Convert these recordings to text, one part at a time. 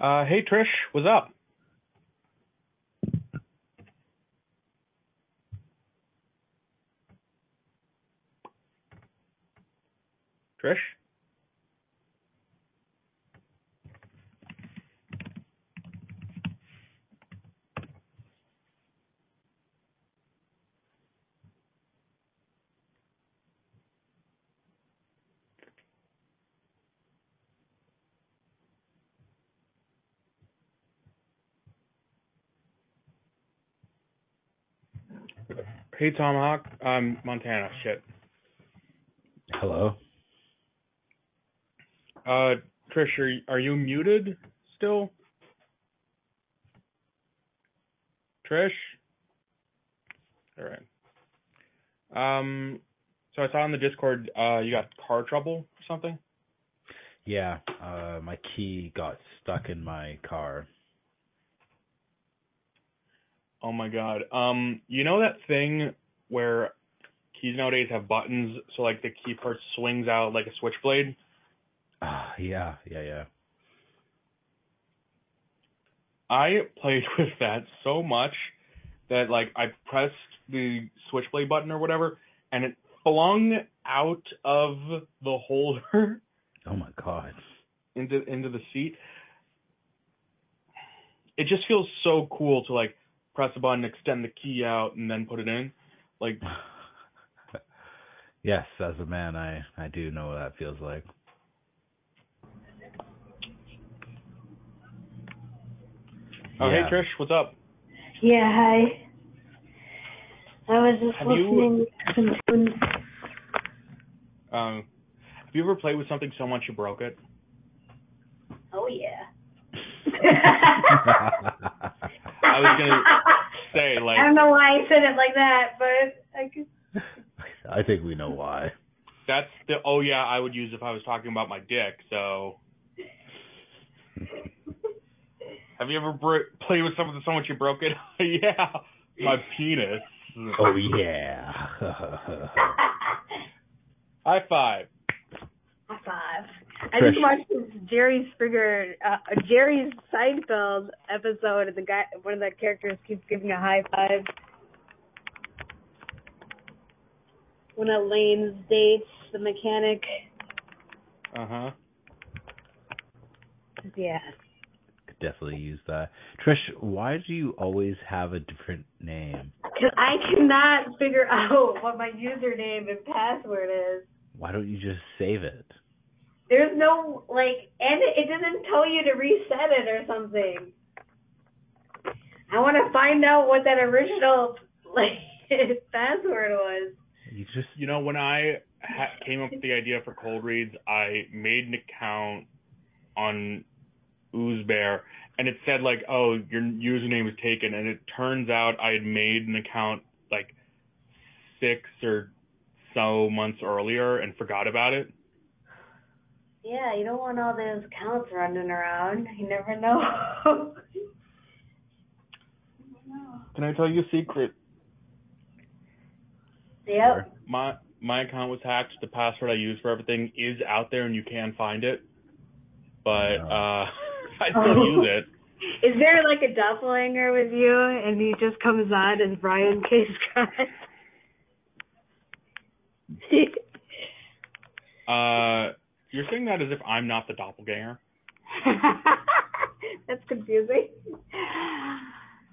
Uh, hey Trish, what's up? Trish? Hey Tomahawk, um, Montana, shit. Hello. Uh, Trish, are, are you muted still? Trish? Alright. Um, so I saw in the Discord, uh, you got car trouble or something? Yeah, uh, my key got stuck in my car. Oh my god. Um, you know that thing where keys nowadays have buttons, so like the key part swings out like a switchblade? Ah, yeah, yeah, yeah. I played with that so much that like I pressed the switchblade button or whatever, and it flung out of the holder Oh my god. into into the seat. It just feels so cool to like press a button, extend the key out, and then put it in. Like yes, as a man, I I do know what that feels like. Oh, Yeah. hey Trish, what's up? Yeah, hi. I was just Have you- listening to some tunes. Um, have you ever played with something so much you broke it? Oh yeah. I was gonna say like I don't know why I said it like that, but I could. I think we know why. that's the oh yeah I would use if I was talking about my dick. So have you ever br- played with something so much you broke it? yeah, my penis. Oh yeah. High five. High five. I just watched this Jerry Springer, uh, Jerry Seinfeld episode, and the guy, one of the characters keeps giving a high five. One of Lane's dates, the mechanic. Uh huh. Yeah. Could definitely use that. Trish, why do you always have a different name? Cause I cannot figure out what my username and password is. Why don't you just save it? There's no like, and it doesn't tell you to reset it or something. I want to find out what that original like password was. You just You know when I ha- came up with the idea for cold reads, I made an account on Oozbear, and it said like, "Oh, your username is taken," and it turns out I had made an account like six or so months earlier and forgot about it. Yeah, you don't want all those counts running around. You never know. Can I tell you a secret? yep. My my account was hacked. The password I use for everything is out there, and you can find it. But uh, I still use it. Is there like a doppelganger with you, and he just comes on as Brian K. Scott? Uh, you're saying that as if I'm not the doppelganger. That's confusing.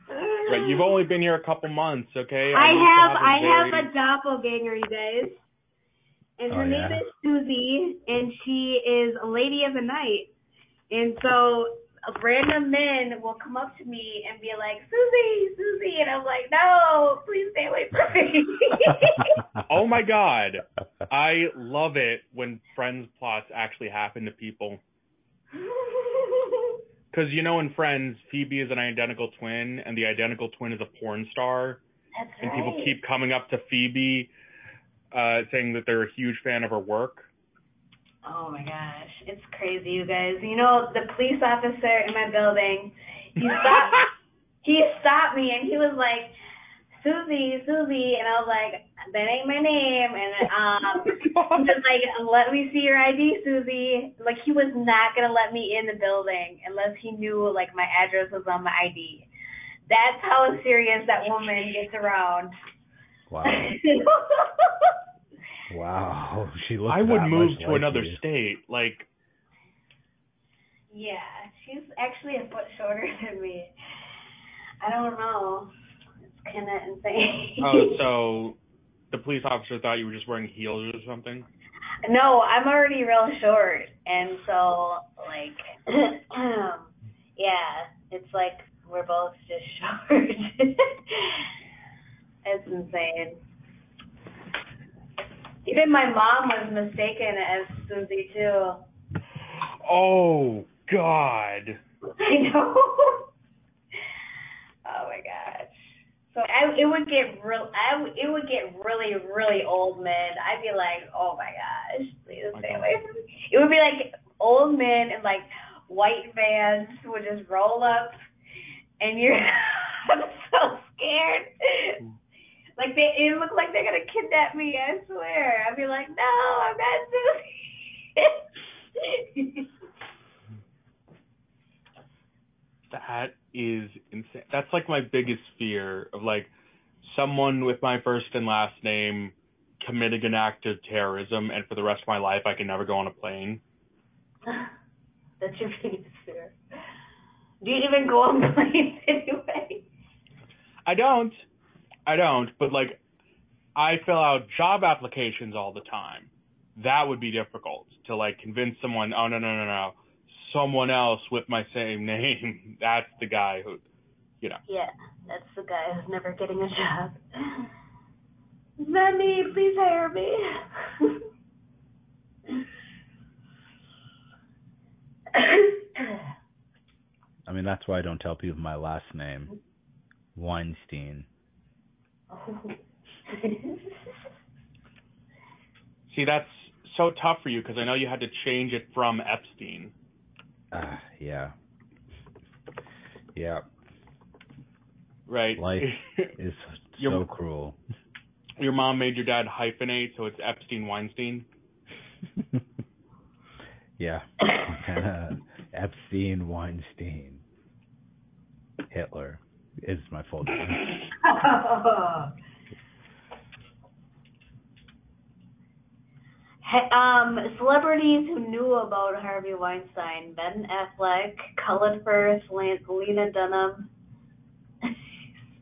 Right, you've only been here a couple months, okay? I need to have I very- have a doppelganger, you guys. And oh, her Oh, name yeah? is Susie, and she is a lady of the night. And so random men will come up to me and be like, Susie, Susie, and I'm like, no, please stay away from me. Oh my god. I love it when friends plots actually happen to people. Because you know, in Friends, Phoebe is an identical twin, and the identical twin is a porn star, That's and right. people keep coming up to Phoebe, uh, saying that they're a huge fan of her work. Oh my gosh, it's crazy, you guys. You know, the police officer in my building, he stopped, he stopped me and he was like, Susie, Susie, and I was like, that ain't my name. And um, he was like, let me see your ID, Susie. Like he was not gonna let me in the building unless he knew like my address was on my ID. That's how serious that woman gets around. Wow. wow. She looks I would move to like another you. state. Like, yeah, she's actually a foot shorter than me. I don't know. It's kind of insane. oh, so the police officer thought you were just wearing heels or something? No, I'm already real short, and so like, yeah, it's like we're both just short. it's insane. Even my mom was mistaken as Susie too. Oh, God. I know. oh my gosh. So I, it would get real. I it would get really, really old men. I'd be like, oh my gosh, please My stay God. away from me. It would be like old men in like white vans would just roll up, and you're. I'm so scared. Mm. Like they, it looked like they're gonna kidnap me. I swear. I'd be like, no, I'm not Susie. That is insane. That's like my biggest fear of like someone with my first and last name committing an act of terrorism, and for the rest of my life, I can never go on a plane. That's your biggest fear. Do you even go on planes anyway? I don't. I don't. But like, I fill out job applications all the time. That would be difficult to like convince someone. Oh no no no no, someone else with my same name. That's the guy who, you know. Yeah, that's the guy who's never getting a job. It's not me. Please hire me. I mean, that's why I don't tell people my last name. Weinstein. See, that's so tough for you because I know you had to change it from Epstein. Ah, yeah. Yeah. Right. Life is Your- so cruel. Your mom made your dad hyphenate, so it's Epstein Weinstein. yeah. Epstein, Weinstein, Hitler is my full name. Hey, um, celebrities who knew about Harvey Weinstein: Ben Affleck, Colin Firth, Lan- Lena Dunham.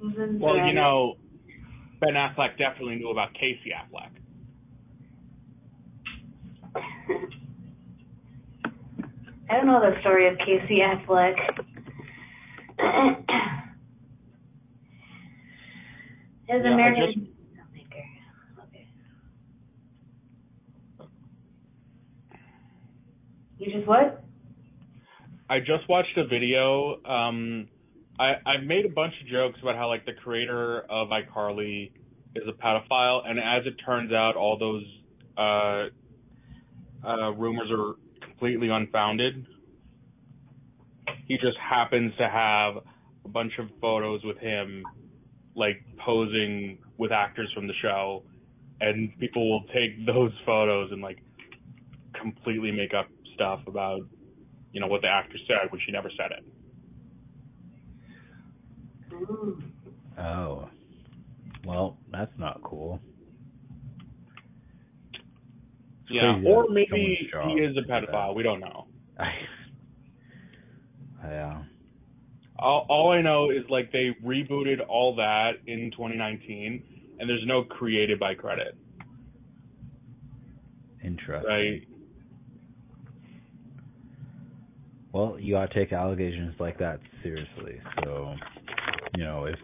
Susan Well, you know, Ben Affleck definitely knew about Casey Affleck. I don't know the story of Casey Affleck. His Yeah, I American filmmaker. Okay. You just what? I just watched a video. Um, I I've made a bunch of jokes about how like the creator of iCarly is a pedophile, and as it turns out, all those uh, uh, rumors are completely unfounded. He just happens to have a bunch of photos with him, like posing with actors from the show, and people will take those photos and like completely make up stuff about you know what the actor said when she never said it. Oh. Well, that's not cool. It's Yeah, or maybe he is a pedophile. We don't know. yeah. All, all I know is like they rebooted all that in 2019, and there's no created by credit, Interesting. right? Well, you gotta take allegations like that seriously. So, you know, if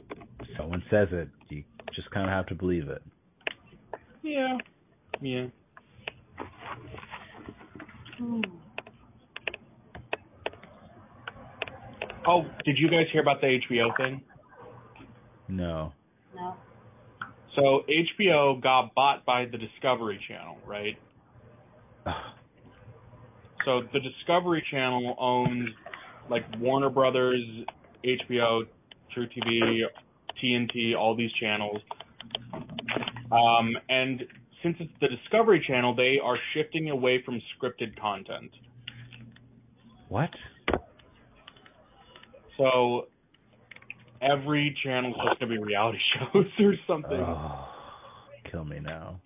someone says it, you just kind of have to believe it. Yeah, yeah. Hmm. Oh, did you guys hear about the HBO thing? No. No. So HBO got bought by the Discovery Channel, right? So the Discovery Channel owns like Warner Brothers, HBO, truTV, TNT, all these channels. Um, and since it's the Discovery Channel, they are shifting away from scripted content. What? So every channel is just gonna be reality shows or something. Oh, kill me now.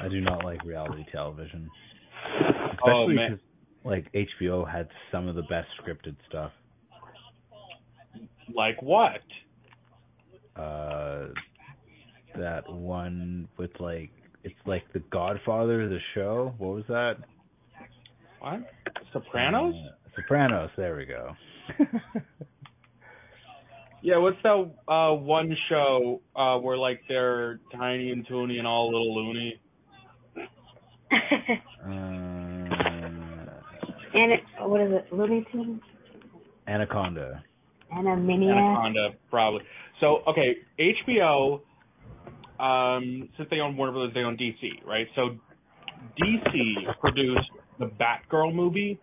I do not like reality television. Oh, Especially man. 'cause, like HBO had some of the best scripted stuff. Like what? Uh that one with like it's like The Godfather, the show. What was that? What? Sopranos? Uh, Sopranos, there we go. Yeah, what's that uh one show uh where like they're tiny and toony and all a little loony? uh, and it, what is it? Looney Tunes? Anaconda. Animaniacs? Anaconda, probably. So okay, HBO, um, since they own Warner Brothers, they own DC, right? So DC produced the Batgirl movie,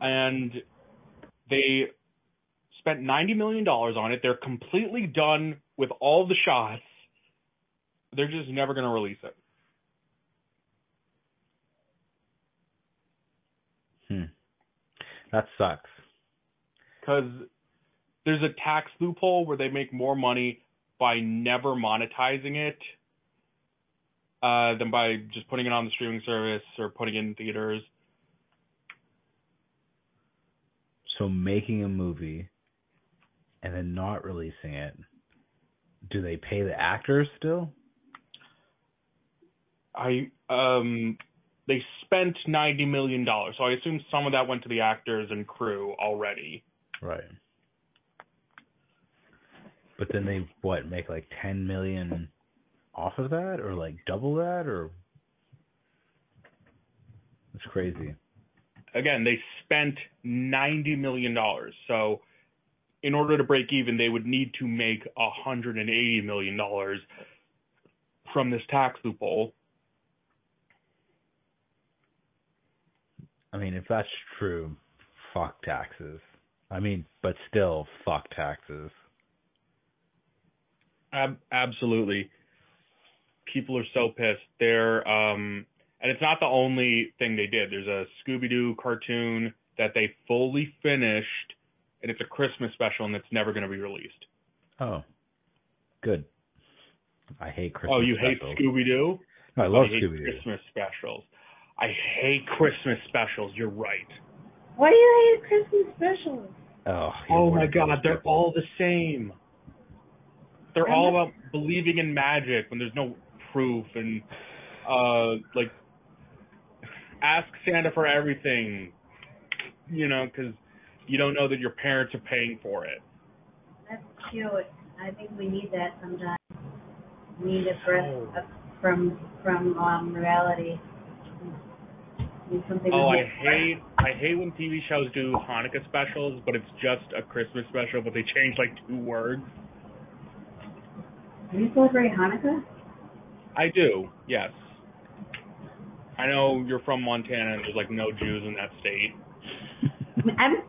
and they spent ninety million dollars on it. They're completely done with all the shots. They're just never going to release it. Hmm. That sucks. because there's a tax loophole where they make more money by never monetizing it uh, than by just putting it on the streaming service or putting it in theaters. So making a movie and then not releasing it, do they pay the actors still? I um they spent ninety million dollars, so I assume some of that went to the actors and crew already. Right. But then they what make like ten million off of that, or like double that, or it's crazy. Again, they spent ninety million dollars, so in order to break even, they would need to make a hundred and eighty million dollars from this tax loophole. I mean, if that's true, fuck taxes. I mean, but still, fuck taxes. Ab- absolutely. People are so pissed. They're um and it's not the only thing they did. There's a Scooby Doo cartoon that they fully finished and it's a Christmas special and it's never going to be released. Oh, good. I hate Christmas. oh, you specials. hate Scooby Doo? No, I love Scooby Doo. Christmas specials. I hate Christmas specials. You're right. Why do you hate Christmas specials? Oh, you're Oh one my god, those they're people. all the same. They're all about believing in magic when there's no proof and uh like ask Santa for everything, you know, because you don't know that your parents are paying for it. That's cute. I think we need that sometimes. We need a breath Oh. from from um reality. Oh, I hate I hate when TV shows do Hanukkah specials, but it's just a Christmas special, but they change like two words. Do you celebrate Hanukkah? I do, yes. I know you're from Montana and there's like no Jews in that state. I'm.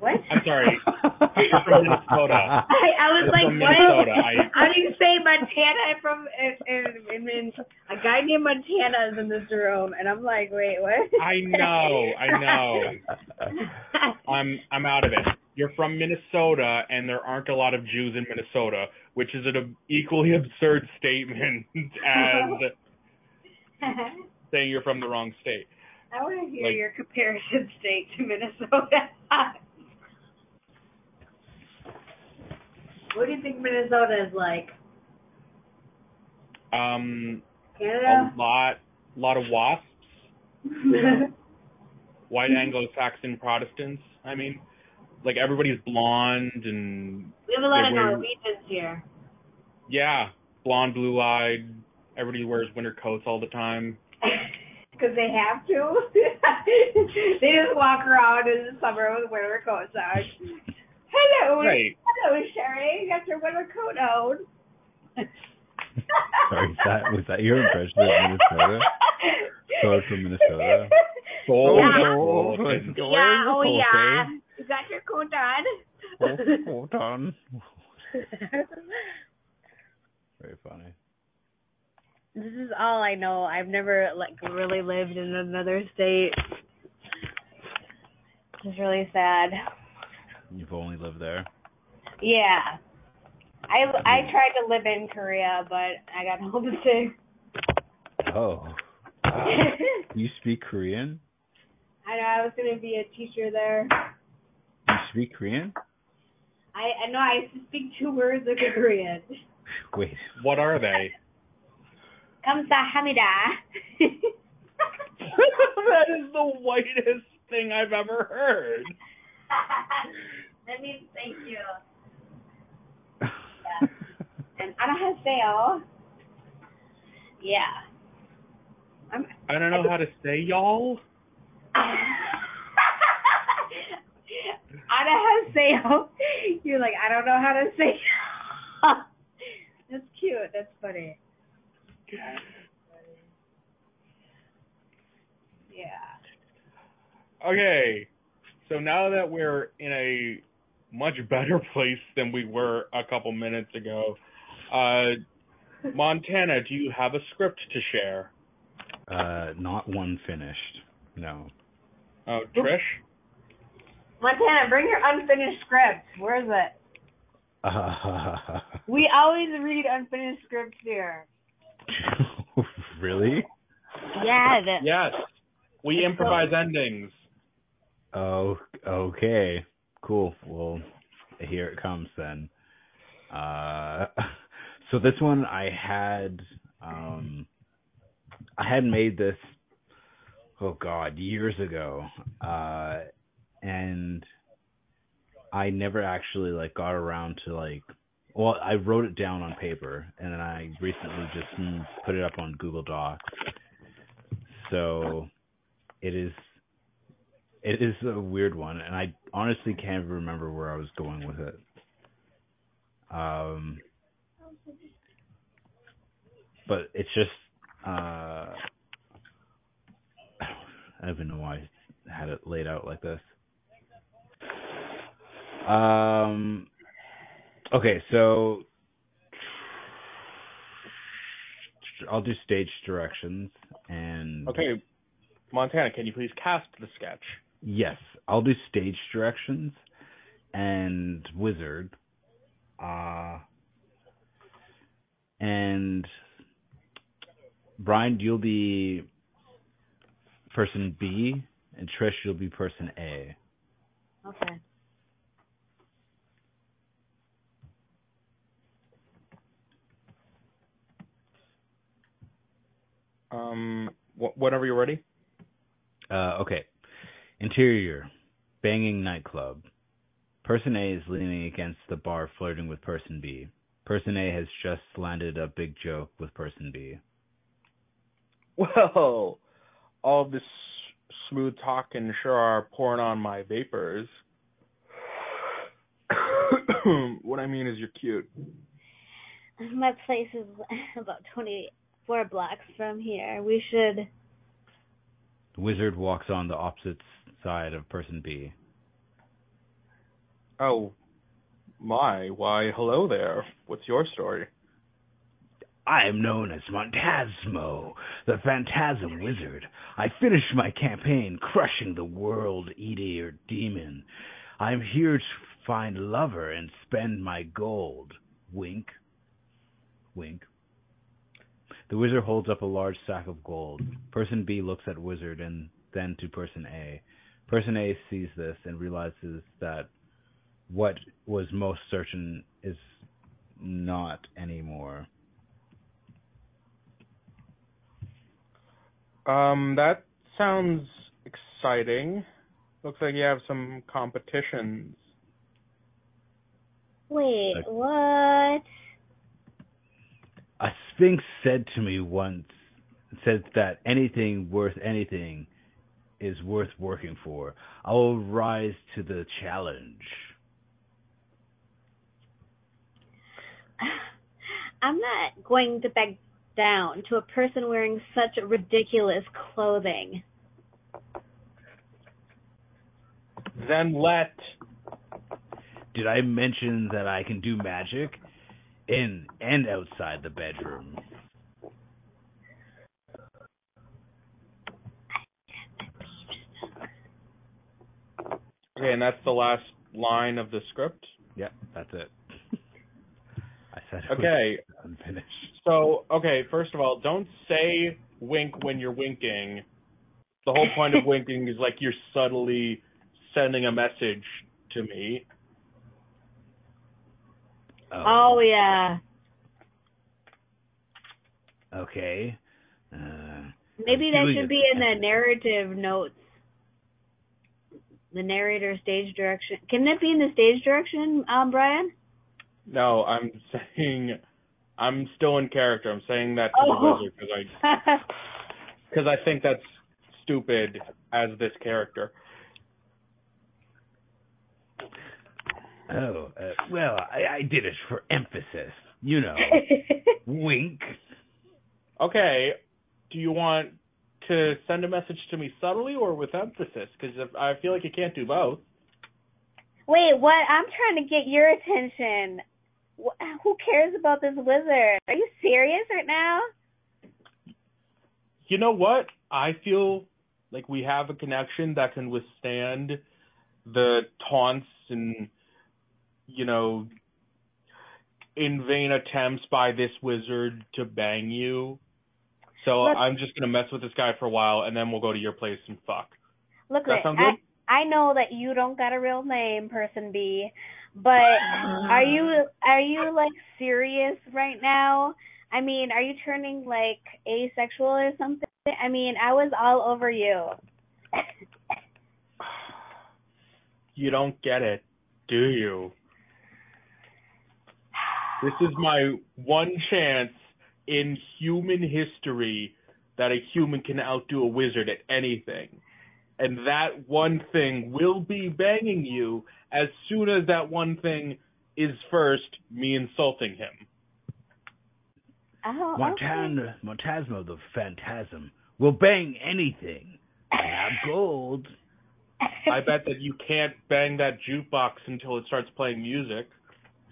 What? I'm sorry. You're from Minnesota. I, I was You're like, from what? Minnesota. I- How do you say Montana? I'm from, and, and, a guy named Montana is in this room, and I'm like, wait, what? I know, I know. I'm I'm out of it. You're from Minnesota, and there aren't a lot of Jews in Minnesota, which is an equally absurd statement as saying you're from the wrong state. I want to hear Like- your comparison state to Minnesota. what do you think Minnesota is like? Um, a Canada? lot, lot of wasps, white Anglo-Saxon Protestants. I mean, like everybody's blonde and we have a lot of wear- Norwegians here. yeah, blonde, blue-eyed. Everybody wears winter coats all the time. Because they have to. they just walk around in the summer with winter coats on. Hello, Right. hello, Sherry. You got your winter coat on. Sorry, is that was that your impression of Minnesota? Sorry from Minnesota. Oh, Yeah. oh, yeah, oh yeah. You got your coat on. hold, hold on. Very funny. This is all I know. I've never like really lived in another state. It's really sad. You've only lived there. Yeah. I I tried to live in Korea, but I got homesick. Oh. Wow. you speak Korean? I know I was gonna be a teacher there You speak Korean? I I know I speak two words of Korean. Wait. What are they? 감사합니다. that is the whitest thing I've ever heard. that means thank you. Yeah. And 안녕하세요. Yeah. I'm I don't know how to say y'all. Anahaseyo. You're like, I don't know how to say That's cute. That's funny. Yeah. Okay. So now that we're in a much better place than we were a couple minutes ago, uh, Montana, do you have a script to share? Uh, not one finished. No. Oh, Trish? Montana, bring your unfinished script. Where is it? Uh, We always read unfinished scripts here. really? Yeah. The, Yes. We improvise endings. Oh, okay. Cool. Well, here it comes then. Uh, so this one I had, um, I had made this, oh god, years ago. Uh, and I never actually like got around to like, well, I wrote it down on paper and then I recently just mm, put it up on Google Docs. So it is it is a weird one, and I honestly can't remember where I was going with it. Um, but it's just uh, I don't even know why I had it laid out like this. Um, okay, so I'll do stage directions and Okay, Montana, can you please cast the sketch? Yes, I'll do stage directions and wizard. Uh and Brian, you'll be person B, and Trish, you'll be person A. Okay. Whenever you're ready. Uh, okay. Interior, banging nightclub. Person A is leaning against the bar, flirting with person B. Person A has just landed a big joke with person B. Well, all this smooth talking sure are pouring on my vapors. what I mean is you're cute. My place is about 24 blocks from here. We should. The wizard walks on the opposite side of person B. Oh, my. Why, hello there. What's your story? I am known as Montasmo, the Phantasm Wizard. I finished my campaign crushing the World Eater Demon. I am here to find lover and spend my gold. Wink. Wink. The wizard holds up a large sack of gold. Person B looks at wizard and then to person A. Person A sees this and realizes that what was most certain is not anymore. Um, that sounds exciting. Looks like you have some competitions. Wait, Like- what? A sphinx said to me once, said that anything worth anything is worth working for. I will rise to the challenge. I'm not going to back down to a person wearing such ridiculous clothing. Then let did I mention that I can do magic in and outside the bedroom? Okay, and that's the last line of the script. Yeah, that's it. I said it Okay, unfinished. so okay, first of all, don't say wink when you're winking. The whole point of winking is like you're subtly sending a message to me. Oh yeah. Okay. Uh, Maybe that should be in the narrative notes. The narrator stage direction. Can that be in the stage direction, um, Brian? No, I'm saying I'm still in character. I'm saying that to Oh. the wizard because I because I think that's stupid as this character. Oh, uh, well, I, I did it for emphasis. You know, wink. Okay, do you want to send a message to me subtly or with emphasis? Because I feel like you can't do both. Wait, what? I'm trying to get your attention. Wh- Who cares about this wizard? Are you serious right now? You know what? I feel like we have a connection that can withstand the taunts and you know in vain attempts by this wizard to bang you. So Look- I'm just gonna mess with this guy for a while and then we'll go to your place and fuck. Look, That sound I good? I know that you don't got a real name, person B, but are you are you like serious right now? I mean, are you turning like asexual or something? I mean, I was all over you. You don't get it, do you? This is my one chance in human history that a human can outdo a wizard at anything. And that one thing will be banging you as soon as that one thing is first me insulting him. Oh, okay. Montan, Montasmo the Phantasm will bang anything. I have gold. I bet that you can't bang that jukebox until it starts playing music.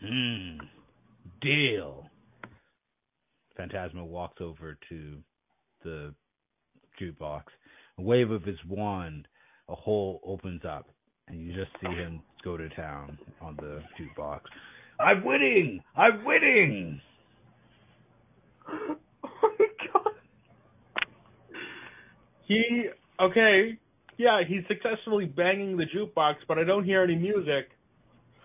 Hmm. Deal. Phantasma walks over to the jukebox. A wave of his wand, a hole opens up, and you just see him go to town on the jukebox. I'm winning! I'm winning! Oh my god. He okay, yeah, he's successfully banging the jukebox, but I don't hear any music.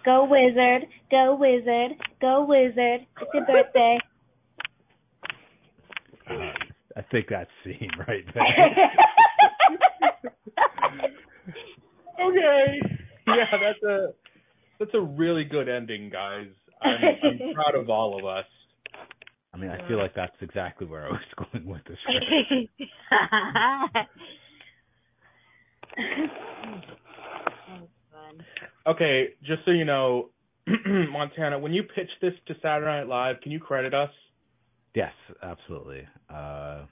Go wizard, go wizard, go wizard. It's your birthday. Uh, I think that scene right there. Okay. Yeah, that's a that's a really good ending, guys. I'm, I'm proud of all of us. I mean, I feel like that's exactly where I was going with the script. that was fun. Okay, just so you know, Montana, when you pitch this to Saturday Night Live, can you credit us? Yes, absolutely. Uh,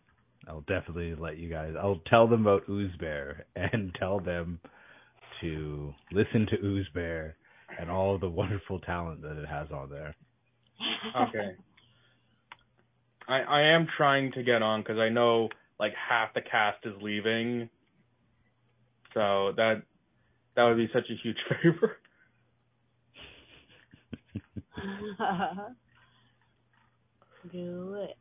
I'll definitely let you guys. I'll tell them about Ooze Bear and tell them to listen to Ooze Bear and all the wonderful talent that it has on there. Okay. I I am trying to get on because I know like half the cast is leaving, so that that would be such a huge favor. Do it.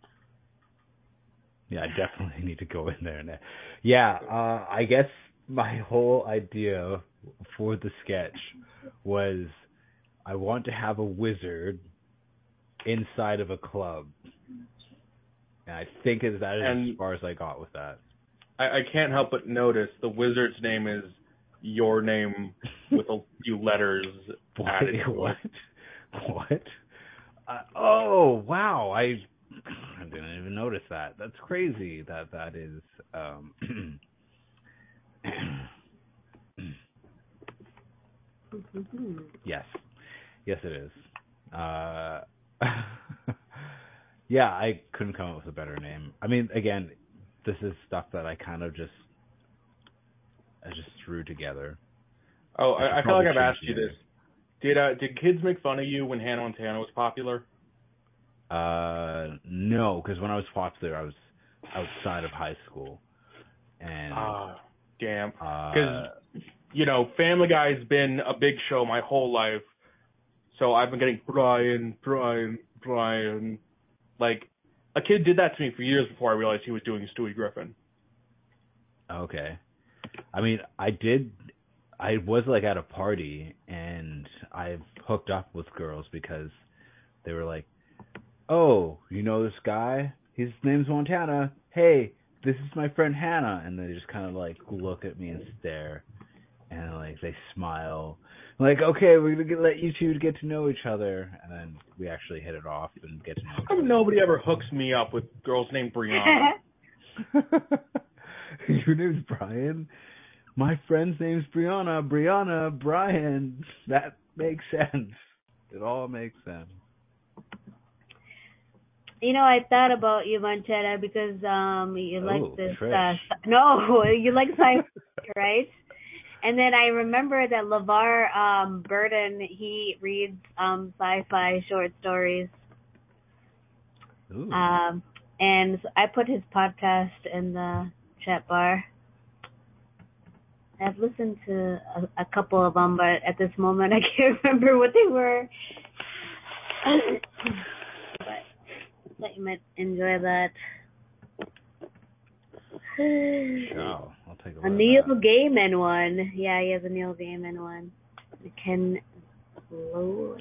Yeah, I definitely need to go in there. Now. Yeah, uh, I guess my whole idea for the sketch was I want to have a wizard inside of a club. And I think is that is And- as far as I got with that. I, I can't help but notice the wizard's name is your name with a few letters added what? What? Uh, oh wow! I I didn't even notice that. That's crazy. That that is. Um, yes, yes, it is. Uh, yeah, I couldn't come up with a better name. I mean, again, this is stuff that I kind of just I just threw together. Oh, I I, feel like I've asked you this Did uh did kids make fun of you when Hannah Montana was popular? Uh, no, because when I was popular, I was outside of high school, and Ah, damn. uh, You know, Family Guy's been a big show my whole life, so I've been getting Brian, Brian, Brian. Like, a kid did that to me for years before I realized he was doing Stewie Griffin. Okay. I mean, I did. I was like at a party and I hooked up with girls because they were like, "Oh, you know this guy? His name's Montana. Hey, this is my friend Hannah." And they just kind of like look at me and stare, and like they smile, like, "Okay, we're gonna get, let you two get to know each other." And then we actually hit it off and get to know. How come nobody ever hooks me up with girls named Brianna? Your name's Brian. My friend's name's Brianna. Brianna, Brian. That makes sense. It all makes sense. You know, I thought about you, Montana, because um you like Oh, this. Trish. Uh, no, you like sci-fi, right? And then I remember that LeVar um, Burton he reads um sci-fi short stories. Ooh. Um, and I put his podcast in the chat bar. I've listened to a, a couple of them, but at this moment I can't remember what they were. but thought you might enjoy that. Wow, I'll take a. A Neil. Gaiman one. Yeah, he has a Neil Gaiman one. Ken Liu.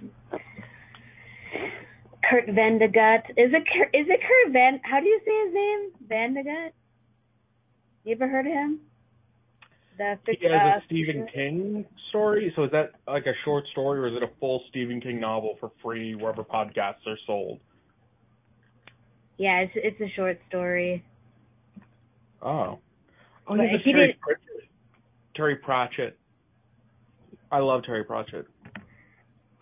Kurt Vendegut. Is it Kurt, is it Kurt Van? How do you say his name? Vendegut. You ever heard of him? The He has uh, a Stephen King story, so is that like a short story or is it a full Stephen King novel for free wherever podcasts are sold? Yeah, it's it's a short story. Oh. Oh, yeah, he Terry did- Pratchett. Terry Pratchett. I love Terry Pratchett.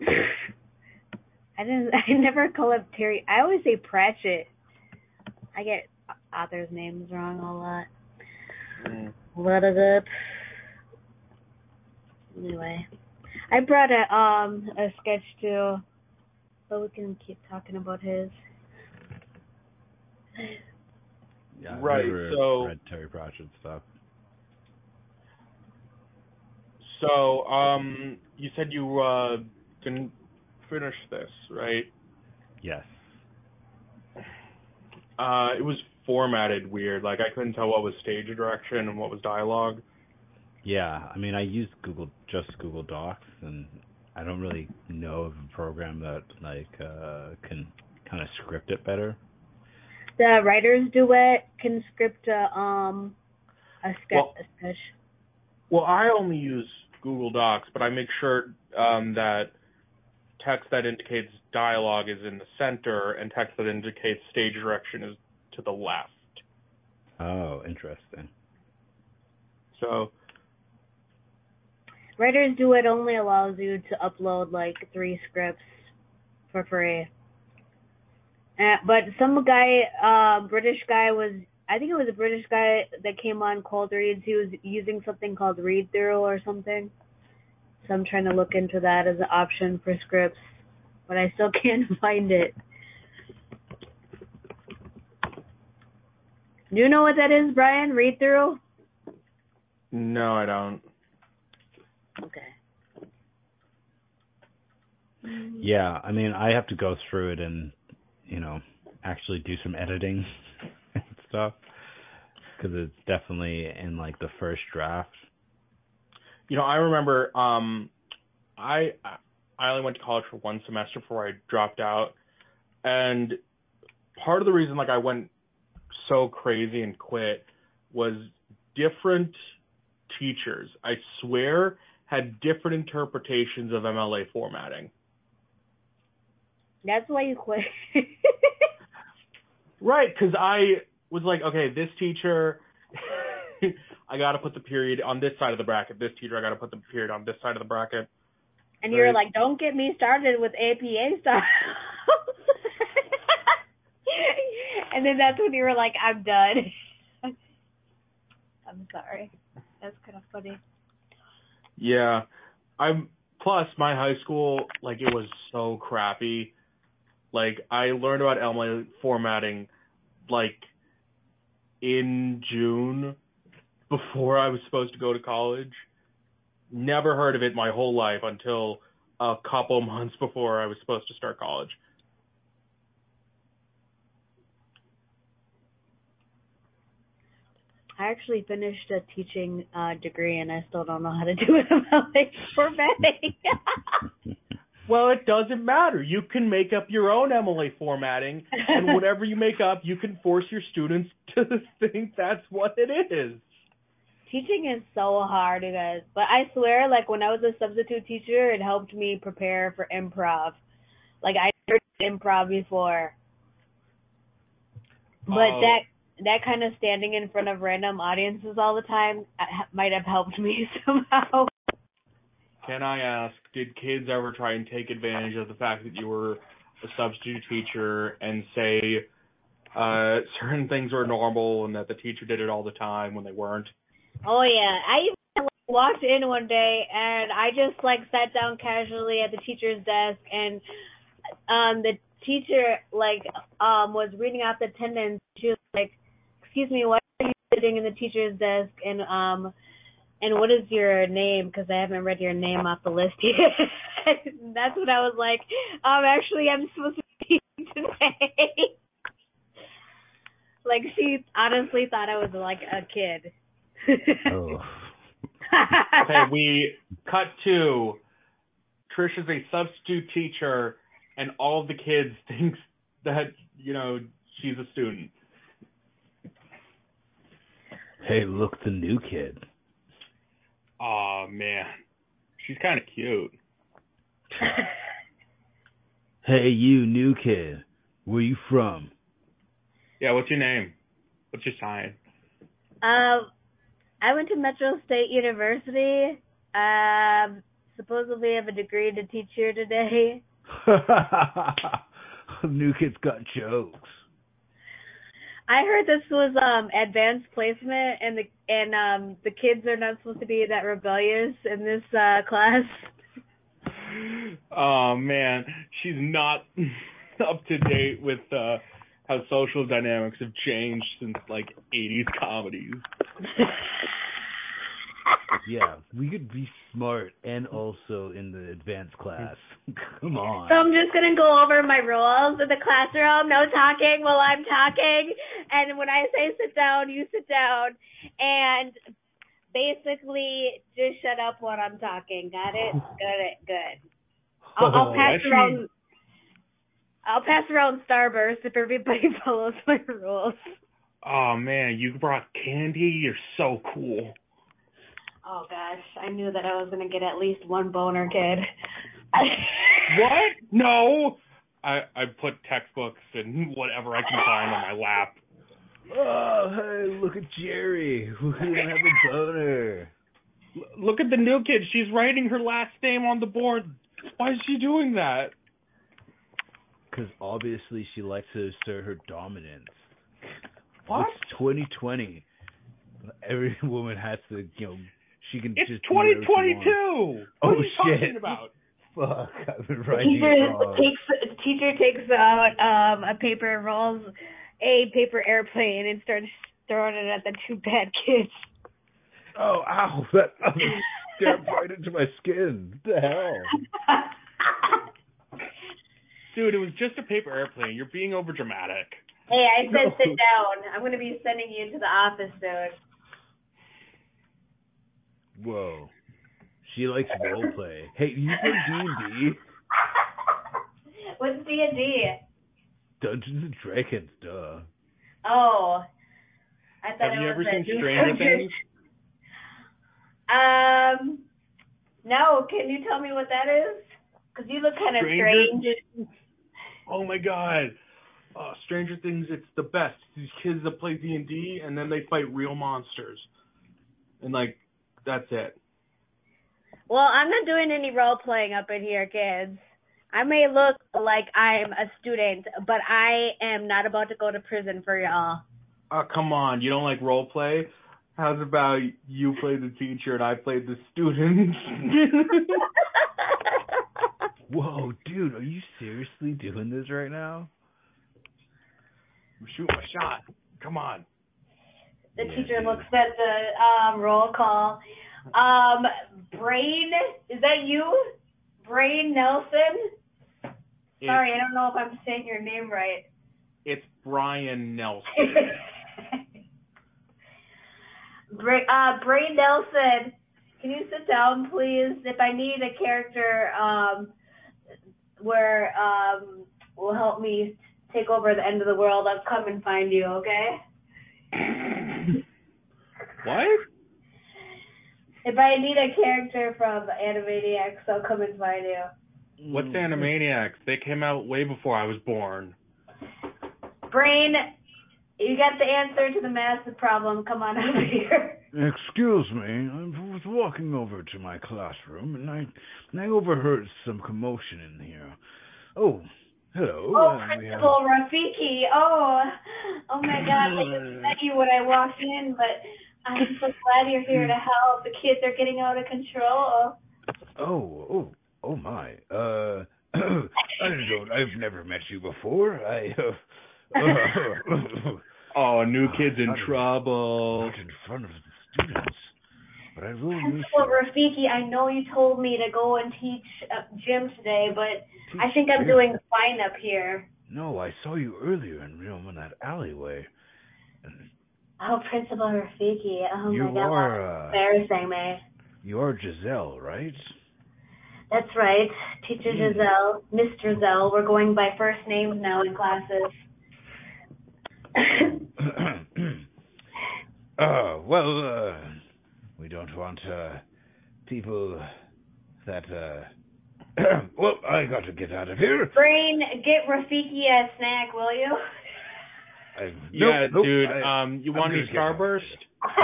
I didn't. I never call it Terry. I always say Pratchett. I get authors' names wrong a lot. Mm. What is it? Anyway, I brought a um a sketch too, but we can keep talking about his. Yeah, I've Right, never so- read Terry Pratchett stuff. So, um, you said you uh didn't finish this, right? Yes. Uh, it was formatted weird. Like I couldn't tell what was stage direction and what was dialogue. Yeah, I mean, I use Google just Google Docs, and I don't really know of a program that like uh can kind of script it better. The writers duet can script a um a sketch. Well- a sketch. Well, I only use Google Docs, but I make sure um, that text that indicates dialogue is in the center and text that indicates stage direction is to the left. Oh, interesting. So, Writers duet only allows you to upload like three scripts for free. Uh, but some guy, uh, British guy was, I think it was a British guy that came on Cold Reads. He was using something called Read Through or something. So I'm trying to look into that as an option for scripts, but I still can't find it. Do you know what that is, Brian? Read Through? no, I don't. Okay. Yeah, I mean, I have to go through it and you know actually do some editing and stuff because it's definitely in like the first draft. You know, I remember um I I only went to college for one semester before I dropped out. And part of the reason like I went so crazy and quit was different teachers, I swear, had different interpretations of MLA formatting. That's why you quit. Right, because I was like, okay, this teacher, I got to put the period on this side of the bracket. This teacher, I got to put the period on this side of the bracket. And you're like, don't get me started with APA stuff. and then that's when you were like, I'm done. I'm sorry. That's kind of funny. Yeah, I'm. Plus, my high school, like, it was so crappy. Like, I learned about MLA formatting, like, in June before I was supposed to go to college. Never heard of it my whole life until a couple months before I was supposed to start college. I actually finished a teaching uh, degree and I still don't know how to do it about like formatting. Well, it doesn't matter. You can make up your own MLA formatting, and whatever you make up, you can force your students to think that's what it is. Teaching is so hard, you guys. But I swear, like when I was a substitute teacher, it helped me prepare for improv. Like I heard improv before, but Oh. that that kind of standing in front of random audiences all the time uh, might have helped me somehow. Can I ask, did kids ever try and take advantage of the fact that you were a substitute teacher and say uh certain things were normal and that the teacher did it all the time when they weren't? Oh yeah, I even walked in one day and I just like sat down casually at the teacher's desk and um the teacher like um was reading out the attendance. She was like, "Excuse me, why are you sitting in the teacher's desk?" And um and what is your name? Because I haven't read your name off the list yet. That's what I was like. Um, actually, I'm supposed to be today. like she honestly thought I was like a kid. Oh. Okay, we cut to Trish is a substitute teacher and all of the kids thinks that, you know, she's a student. Hey, look, the new kid. Aw man. She's kinda cute. Hey, you new kid. Where you from? Yeah, what's your name? What's your sign? Um, I went to Metro State University. Um, supposedly have a degree to teach here today. new kid's got jokes. I heard this was um advanced placement, and the and um the kids are not supposed to be that rebellious in this uh class. Oh man, she's not up to date with uh how social dynamics have changed since like 80s comedies. Yeah, we could be smart and also in the advanced class. Come on. So I'm just gonna go over my rules in the classroom. No talking while I'm talking, and when I say sit down, you sit down, and basically just shut up when I'm talking. Got it? Good. Good. I'll, I'll Oh, pass actually- around. I'll pass around Starburst if everybody follows my rules. Oh man, you brought candy. You're so cool. Oh gosh, I knew that I was gonna get at least one boner kid. What? No. I I put textbooks and whatever I can find on my lap. Oh, hey, look at Jerry. We don't have a boner. L- look at the new kid. She's writing her last name on the board. Why is she doing that? Because obviously she likes to assert her dominance. What? It's 2020. Every woman has to, you know, she can It's just do whatever she wants. 2022. Oh, what are you shit. talking about? Fuck, I've been The writing teacher it wrong. takes teacher takes out um a paper and rolls a paper airplane and starts throwing it at the two bad kids. Oh, ow! That oh, stabbed right into my skin. What the hell? Dude, it was just a paper airplane. You're being over dramatic. hey, I said No. sit down. I'm gonna be sending you to the office soon. Whoa. She likes role play. Hey, you play D and D? What's D and D? Dungeons and Dragons, duh. Oh, I thought Have it you was ever a seen Stranger. Things? Um, no. Can you tell me what that is? Because you look kind of strange. Oh my god. Uh, Stranger Things, it's the best. These kids that play D and D, and then they fight real monsters, and like that's it. Well, I'm not doing any role playing up in here, kids. I may look like I'm a student, but I am not about to go to prison for y'all. Oh come on, you don't like role play? How's about you play the teacher and I play the student? Whoa, dude, are you seriously doing this right now? I'm shooting my shot. Come on. The teacher looks at the um, roll call. Um, Brain, is that you? Brain Nelson? Sorry, I don't know if I'm saying your name right. It's Brian Nelson. Bra- uh, Brain Nelson, can you sit down, please? If I need a character um, where um, will help me take over the end of the world, I'll come and find you, okay? what? If I need a character from Animaniacs, I'll come and find you. What's Animaniacs? They came out way before I was born. Brain, you got the answer to the massive problem. Come on over here. Excuse me, I was walking over to my classroom and I, and I overheard some commotion in here. Oh, hello. Oh, uh, we have- Principal Rafiki. Oh, oh my God! I just met you when I walked in, but I'm so glad you're here to help. The kids are getting out of control. Oh, oh, oh my. Uh, I don't. I've never met you before. I. Uh, Oh, new kid's in Not in- trouble. not in front of the students, but I will meet Principal Rafiki, I know you told me to go and teach uh, gym today, but I think I'm Teach doing fine up here. No, I saw you earlier in you know, in that alleyway. And Oh, Principal Rafiki. Oh you my God. are. Uh, Embarrassing me. you are Giselle, right? That's right. Teacher. Giselle, Miss Giselle. We're going by first names now in classes. uh, well, uh, we don't want uh, people that. Uh, well, I got to get out of here. Brain, get Rafiki a snack, will you? I, Yeah, nope, nope, dude. I, um, you I'm want gonna any get out of Starburst?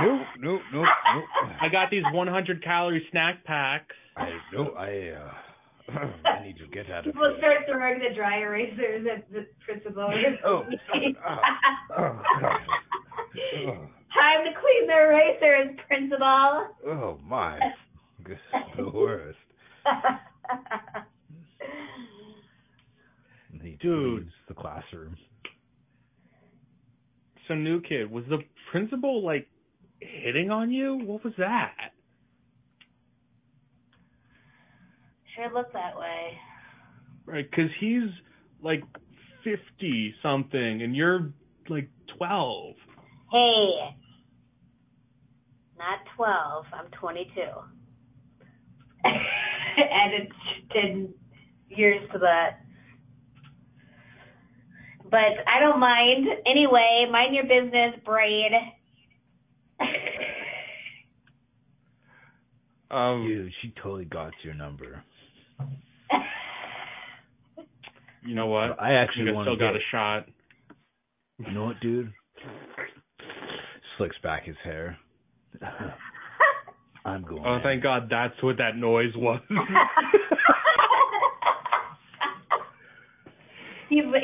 Nope, nope, nope, nope. I got these 100 calorie snack packs. I no, I uh, I need to get out of People here. start throwing the dry erasers at the principal. Oh, stop. Oh, God. Oh. Time to clean the erasers, principal. Oh my, this is the worst. And he Dude. the classroom. So, new kid, was the principal like hitting on you? What was that? sure looked that way. Right, because he's like 50 something and you're like 12. Hey, not 12. I'm 22. Added 10 years to that. But I don't mind. Anyway, mind your business, Braid. Um, Dude, she totally got your number. you know what? I actually I still got get, a shot. You know what, dude? Slicks back his hair. I'm going. Oh, thank God that's what that noise was.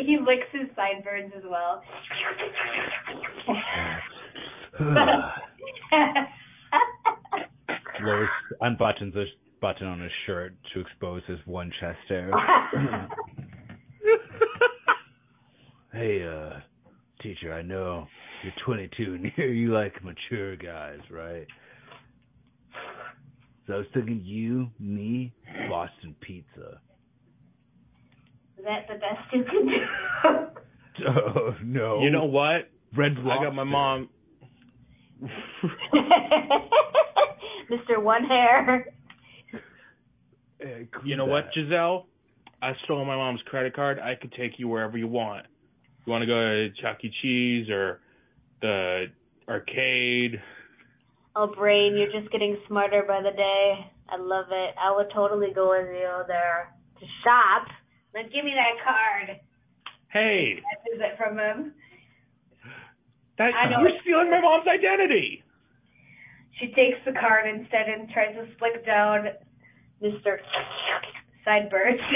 he licks his sideburns as well. Lois unbuttons a button on his shirt to expose his one chest hair. hey, uh, teacher, I know you're 22 and you like mature guys, right? So I was thinking you, me, Boston Pizza. Is that the best you can do? Oh no! you know what? Red I got my mom. Mr. One Hair. Hey, You know cool what. Giselle? I stole my mom's credit card. I could take you wherever you want. You want to go to Chuck E. Cheese or the arcade? Oh, Brain, you're just getting smarter by the day. I love it. I would totally go with you there to shop. Now give me that card. Hey, That is it from him. that you're stealing my mom's identity. She takes the card instead and tries to flick down Mr. Sideburns.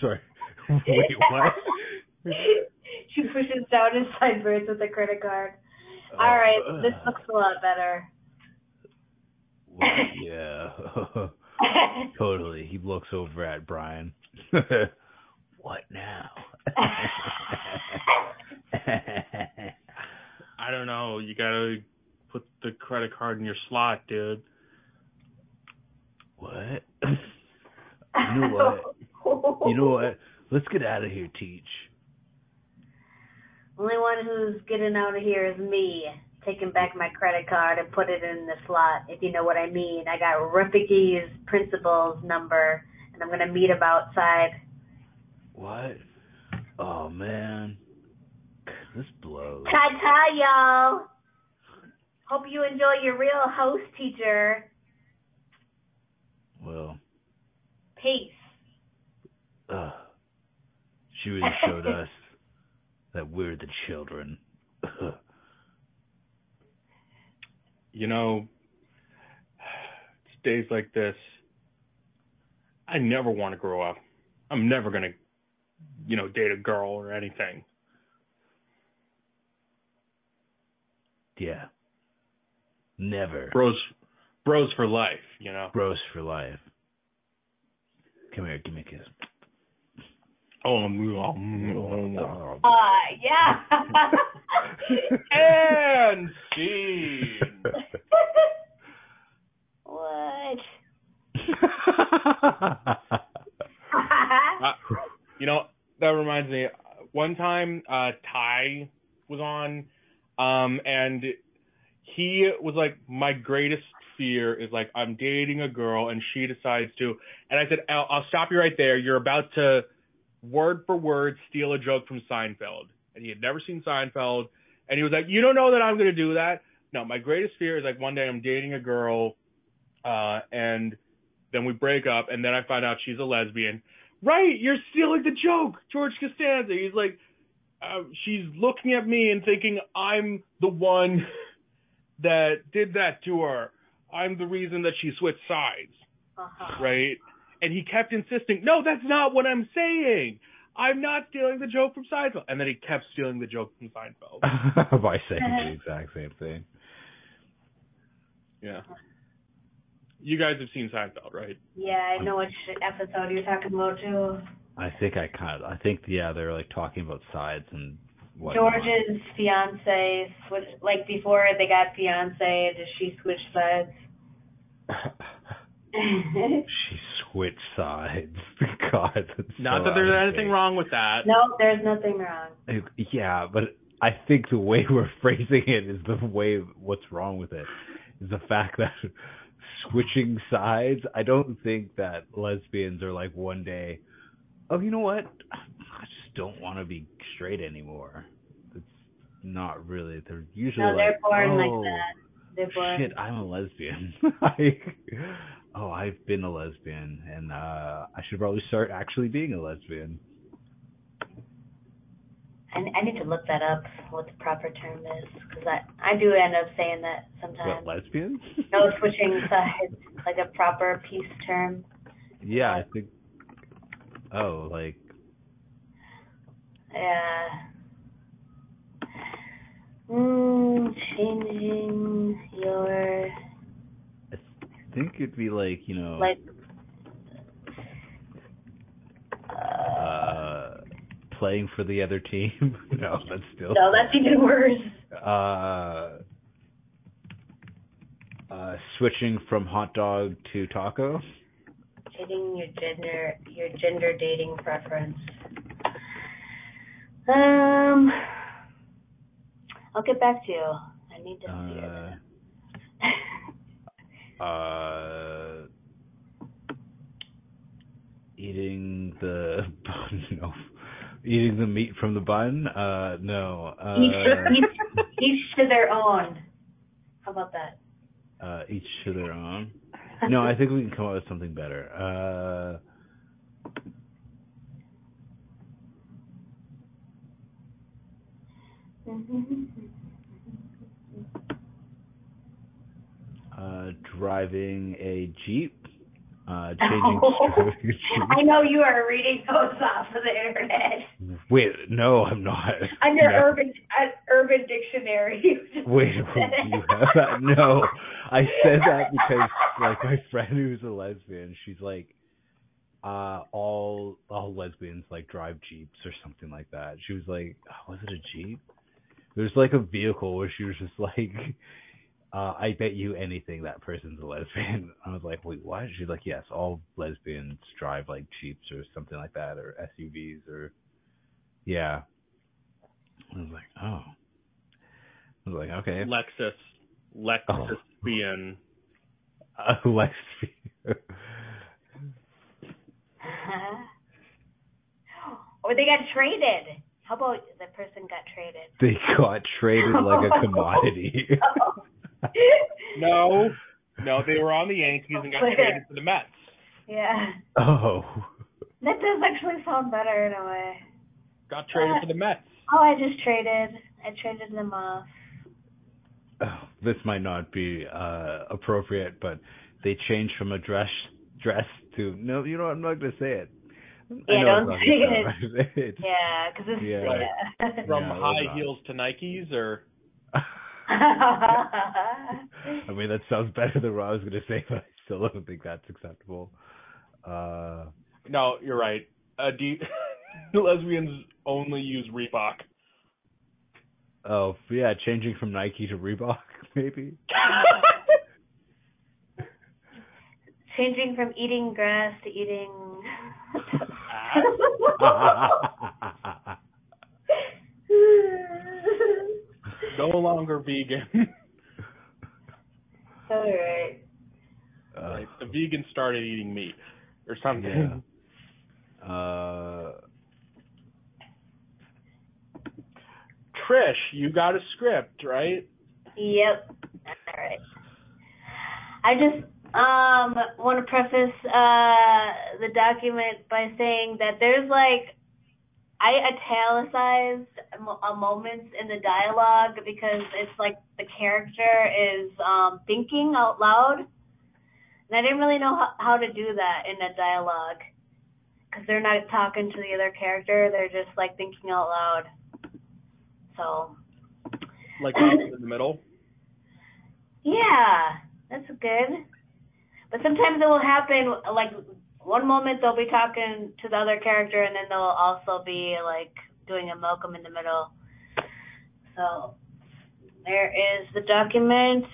Sorry. Wait, what? she pushes down his sideburns with the credit card. All right, this looks a lot better. Well, yeah. totally. He looks over at Brian. what now? I don't know. You gotta put the credit card in your slot, dude. what? you know what? You know what? Let's get out of here, Teach. Only one who's getting out of here is me. Taking back my credit card and put it in the slot, if you know what I mean. I got Rafiki's principal's number, and I'm gonna meet him outside. What? Oh man, this blows. Ta-ta, y'all. Hope you enjoy your real house teacher. Well, Peace. uh, she really showed us that we're the children. You know, it's days like this. I never want to grow up. I'm never gonna, you know, date a girl or anything. yeah. Never. Bros, bros for life. You know. Bros for life. Come here, give me a kiss. Oh, Uh, yeah. and scene. what? Uh, you know, that reminds me. One time, uh, Ty was on, um, and he was like, "My greatest fear is like I'm dating a girl and she decides to," and I said, "I'll, I'll stop you right there. You're about to word for word steal a joke from Seinfeld." And he had never seen Seinfeld, and he was like, "You don't know that I'm going to do that." No, my greatest fear is like one day I'm dating a girl, uh, and then we break up, and then I find out she's a lesbian. Right, you're stealing the joke, George Costanza. He's like, uh, she's looking at me and thinking I'm the one that did that to her. I'm the reason that she switched sides, Uh-huh. right? And he kept insisting, no, that's not what I'm saying. I'm not stealing the joke from Seinfeld. And then he kept stealing the joke from Seinfeld. By saying the uh-huh. exact same thing. Yeah. You guys have seen Seinfeld, right? Yeah, I know which episode you're talking about too. I think I kind of. I think yeah, they're like talking about sides and what. George's fiance switch like before they got fiance, did she switch sides? she switched sides. God, that's Not so that there's out anything wrong with that. no, there's nothing wrong. Yeah, but I think the way we're phrasing it is the way. What's wrong with it is the fact that switching sides. I don't think that lesbians are like one day. Oh, you know what? I just don't want to be straight anymore. It's not really. They're usually No, like, they're born oh, like that. They're born. Shit, I'm a lesbian. I, oh, I've been a lesbian, and uh I should probably start actually being a lesbian. I, I need to look that up. What the proper term is, because I I do end up saying that sometimes. What lesbian? No switching sides, like a proper peace term. yeah, I think. Oh, like Yeah. Mm, changing your think it'd be like you know, like. Uh, uh, playing for the other team. no, that's still. no, that's even worse. Uh, uh, switching from hot dog to taco. Changing your gender, your gender dating preference. Um, I'll get back to you. I need to see it. Uh, eating the no, eating the meat from the bun. Uh, no. each, Uh, each, each to their own. How about that? uh, each to their own. No, I think we can come up with something better. Uh, uh, driving a jeep. Uh, changing. I know you are reading those off of the internet Wait, no, I'm not. under No. Urban uh, Urban Dictionary. Wait, wait, you have that? No, I said that because like my friend who's a lesbian, she's like uh all all lesbians like drive jeeps or something like that. She was like, oh, was it a jeep? There's like a vehicle where she was just like, uh, I bet you anything that person's a lesbian. I was like, wait, what? She's like, yes, all lesbians drive like jeeps or something like that, or SUVs, or yeah. I was like, oh. I was like, okay. Lexus. Lexus being. Uh, Lexus. or they got traded. How about the person got traded? They got traded like a commodity. No, no, they were on the Yankees and got traded to the Mets. Yeah. oh. That does actually sound better in a way. Got traded to the Mets. Oh, I just traded. I traded them off. oh, this might not be uh appropriate, but they changed from a dress dress to no. You know, I'm not gonna say it. I Yeah, know don't say not it. right. It's- Yeah, because it's Yeah. yeah. From Yeah, high heels to Nikes, or I mean, that sounds better than what I was gonna say, but I still don't think that's acceptable. Uh, no, you're right. Uh, do you, lesbians only use Reebok. oh yeah, changing from Nike to Reebok, maybe. Changing from eating grass to eating. No longer vegan. All right. Uh, right. The vegans started eating meat or something. yeah. Uh, Trish, you got a script, right? Yep. All right. I just um want to preface uh the document by saying that there's like I italicized mo- uh, moments in the dialogue because it's like the character is um thinking out loud. And I didn't really know how, how to do that in a dialogue because they're not talking to the other character; they're just like thinking out loud. So Like in the middle. Yeah, that's good. But sometimes it will happen like one moment they'll be talking to the other character and then they'll also be like doing a Malcolm in the middle. So there is the document.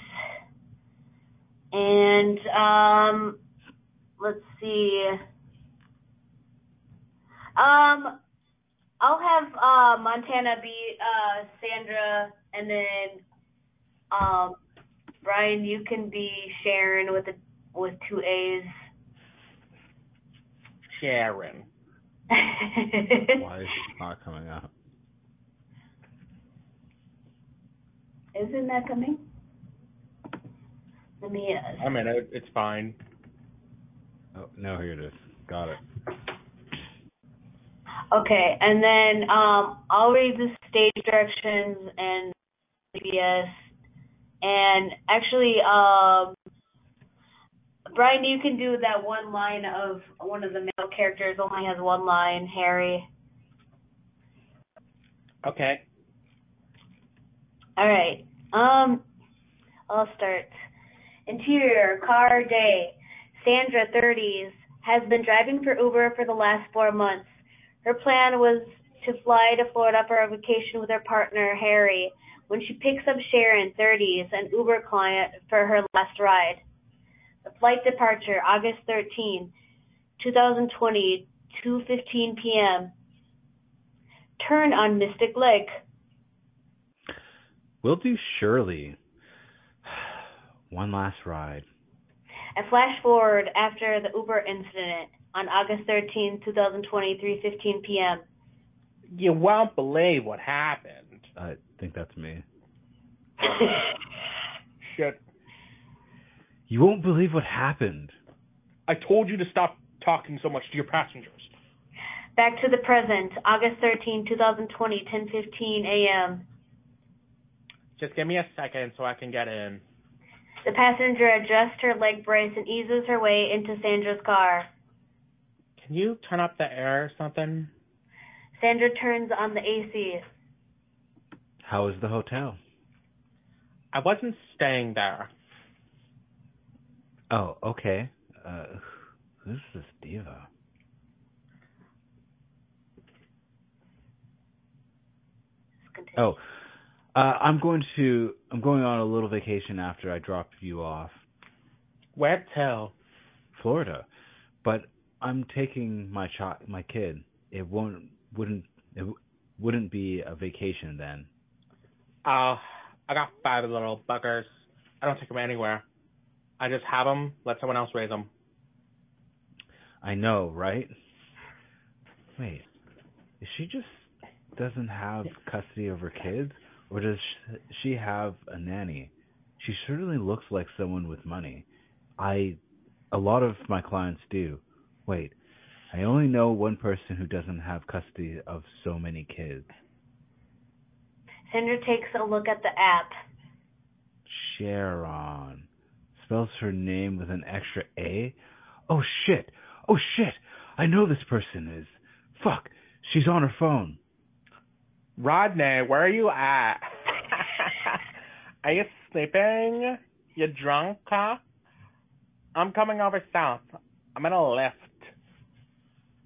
And um let's see. Um I'll have uh Montana be uh Sandra and then um Brian, you can be Sharon with a with two A's. Sharon. why is it not coming up? Isn't that coming? Let me. Uh, I mean, it, it's fine. Oh no, here it is. Got it. okay, and then um, I'll read the stage directions and CBS. And actually, um, Brian, you can do that one line of one of the male characters only has one line, Harry. Okay. All right. Um, I'll start. Interior, car day. Sandra, 30s, has been driving for Uber for the last four months. Her plan was to fly to Florida for a vacation with her partner, Harry, when she picks up Sharon, 30s, an Uber client, for her last ride. The flight departure, August 13, 2020, 2.15 p.m. Turn on Mystic Lake. We'll do Shirley. One last ride. A flash forward after the Uber incident on August 13, 2020, 3:15 p.m. You won't believe what happened. I think that's me. Shit. You won't believe what happened. I told you to stop talking so much to your passengers. Back to the present, August 13, 2020, 10:15 a.m. Just give me a second so I can get in. The passenger adjusts her leg brace and eases her way into Sandra's car. Can you turn up the air or something? Sandra turns on the AC. How is the hotel? I wasn't staying there. Oh, okay. Uh, who's this diva? Oh, uh, I'm going to. I'm going on a little vacation after I drop you off. Where to? Florida, but I'm taking my child, my kid. It won't, wouldn't, it wouldn't be a vacation then. Oh, I got five little buggers. I don't take them anywhere. I just have them. Let someone else raise them. I know, right? Wait, is she just doesn't have custody of her kids, or does she have a nanny? She certainly looks like someone with money. I, a lot of my clients do. Wait, I only know one person who doesn't have custody of so many kids. Sandra takes a look at the app. Sharon. Spells her name with an extra A? Oh shit! Oh shit! I know this person is. Fuck! She's on her phone. Rodney, where are you at? are you sleeping? You drunk, huh? I'm coming over south. I'm in a Lyft.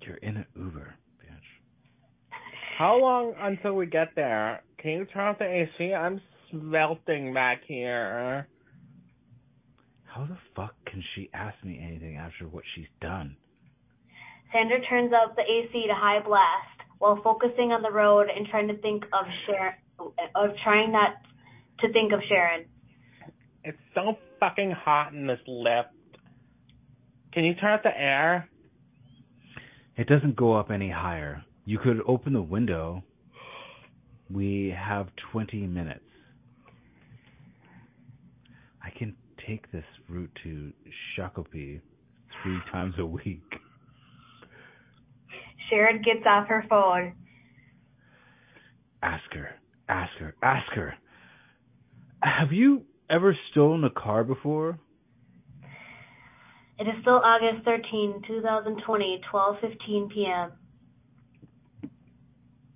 You're in an Uber, bitch. How long until we get there? Can you turn off the AC? I'm smelting back here. How the fuck can she ask me anything after what she's done? Sandra turns up the AC to high blast while focusing on the road and trying to think of Sharon, of trying not to think of Sharon. It's so fucking hot in this Lyft. Can you turn up the air? It doesn't go up any higher. You could open the window. We have 20 minutes. I can take this route to Shakopee three times a week. Sharon gets off her phone. Ask her, ask her, ask her. Have you ever stolen a car before? It is still August 13, 2020, 12:15 p.m.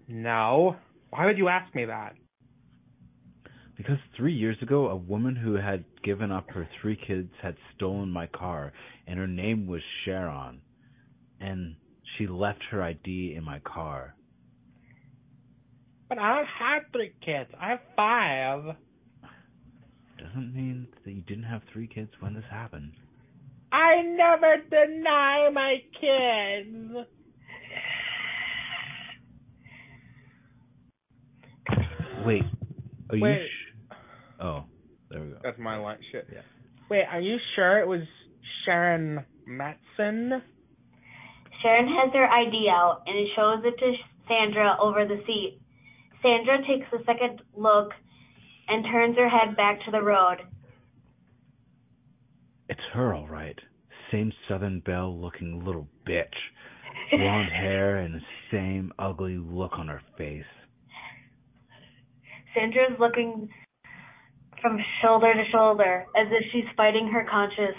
No. Why would you ask me that? Because three years ago, a woman who had given up her three kids had stolen my car, and her name was Sharon. And she left her ID in my car. But I don't have three kids. I have five. Doesn't mean that you didn't have three kids when this happened. I never deny my kids. Wait, are you? Wait. Sh- oh, there we go. That's my line. Shit. Yeah. Wait, are you sure it was Sharon Matson? Sharon has her ID out and shows it to Sandra over the seat. Sandra takes a second look and turns her head back to the road. It's her, all right. Same Southern Belle looking little bitch. Blonde hair and the same ugly look on her face. Sandra's looking from shoulder to shoulder as if she's fighting her conscience.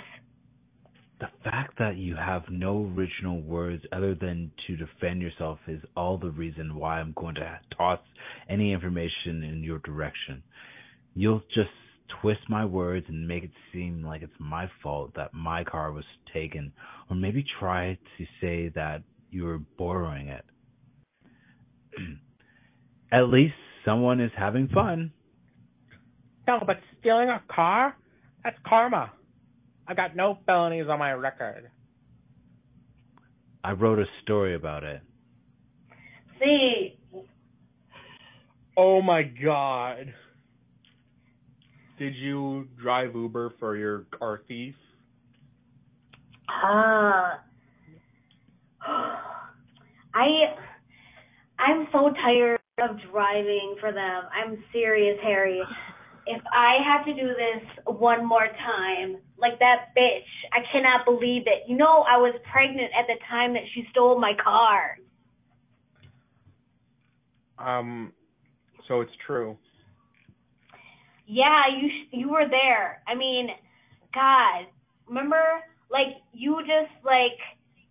The fact that you have no original words other than to defend yourself is all the reason why I'm going to toss any information in your direction. You'll just twist my words and make it seem like it's my fault that my car was taken, or maybe try to say that you were borrowing it. At least someone is having fun. No, but stealing a car? That's karma. I've got no felonies on my record. I wrote a story about it. See, Oh my god. Did you drive Uber for your car thief? ah, I, I'm so tired of driving for them. I'm serious, Harry. If I have to do this one more time, like that bitch, I cannot believe it. You know, I was pregnant at the time that she stole my car. Um, so it's true. Yeah, you sh- you were there. I mean, God, remember? Like you just like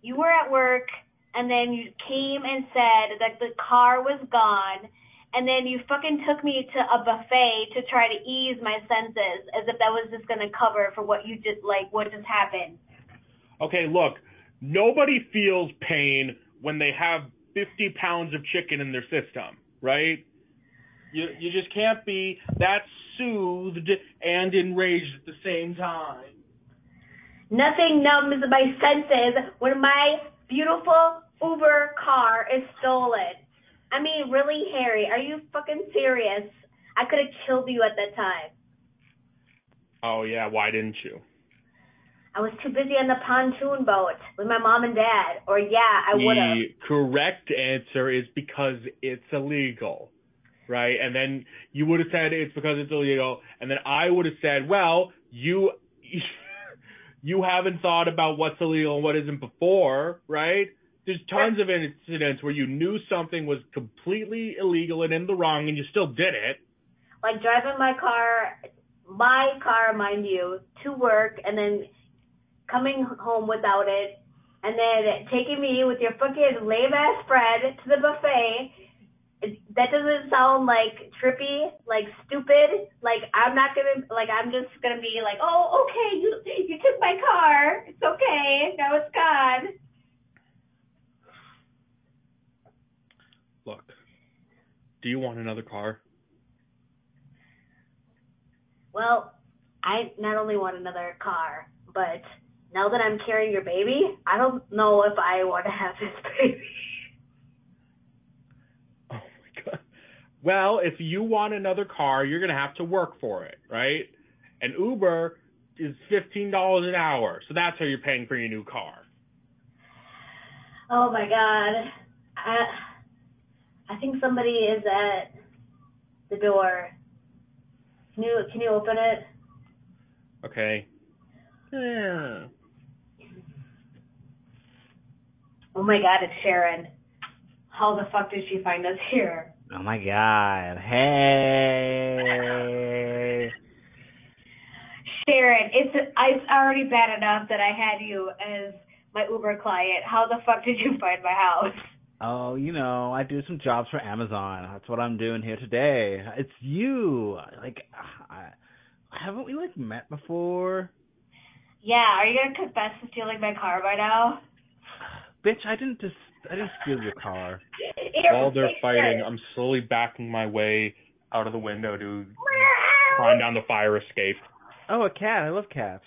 you were at work, and then you came and said that the car was gone, and then you fucking took me to a buffet to try to ease my senses, as if that was just gonna cover for what you just like what just happened. Okay, look, nobody feels pain when they have 50 pounds of chicken in their system, right? You you just can't be that soothed and enraged at the same time. Nothing numbs my senses when my beautiful Uber car is stolen. I mean, really, Harry, are you fucking serious? I could have killed you at that time. Oh yeah, why didn't you? I was too busy on the pontoon boat with my mom and dad. Or yeah, I would have. The correct answer is because it's illegal. Right? And then you would have said it's because it's illegal, and then I would have said, well, you you haven't thought about what's illegal and what isn't before, right? There's tons of incidents where you knew something was completely illegal and in the wrong and you still did it. Like driving my car, my car, mind you, to work and then coming home without it and then taking me with your fucking lame ass friend to the buffet. That doesn't sound like trippy, like stupid. Like I'm not gonna, like I'm just gonna be like, oh, okay, you you took my car. It's okay. Now it's gone. Look, do you want another car? Well, I not only want another car, but now that I'm carrying your baby, I don't know if I want to have this baby. Oh my god. Well, if you want another car, you're gonna have to work for it, right? And Uber is fifteen dollars an hour, so that's how you're paying for your new car. Oh my god. I I think somebody is at the door. Can you can you open it? Okay. Yeah. Oh my god, it's Sharon. How the fuck did she find us here? Oh my god. Hey. Sharon, it's it's already bad enough that I had you as my Uber client. How the fuck did you find my house? Oh, you know, I do some jobs for Amazon. That's what I'm doing here today. It's you. Like, I, haven't we like met before? Yeah, are you gonna confess to stealing my car by now? Bitch, I didn't just I didn't steal your car. While they're fighting, I'm slowly backing my way out of the window to climb down the fire escape. Oh, a cat. I love cats.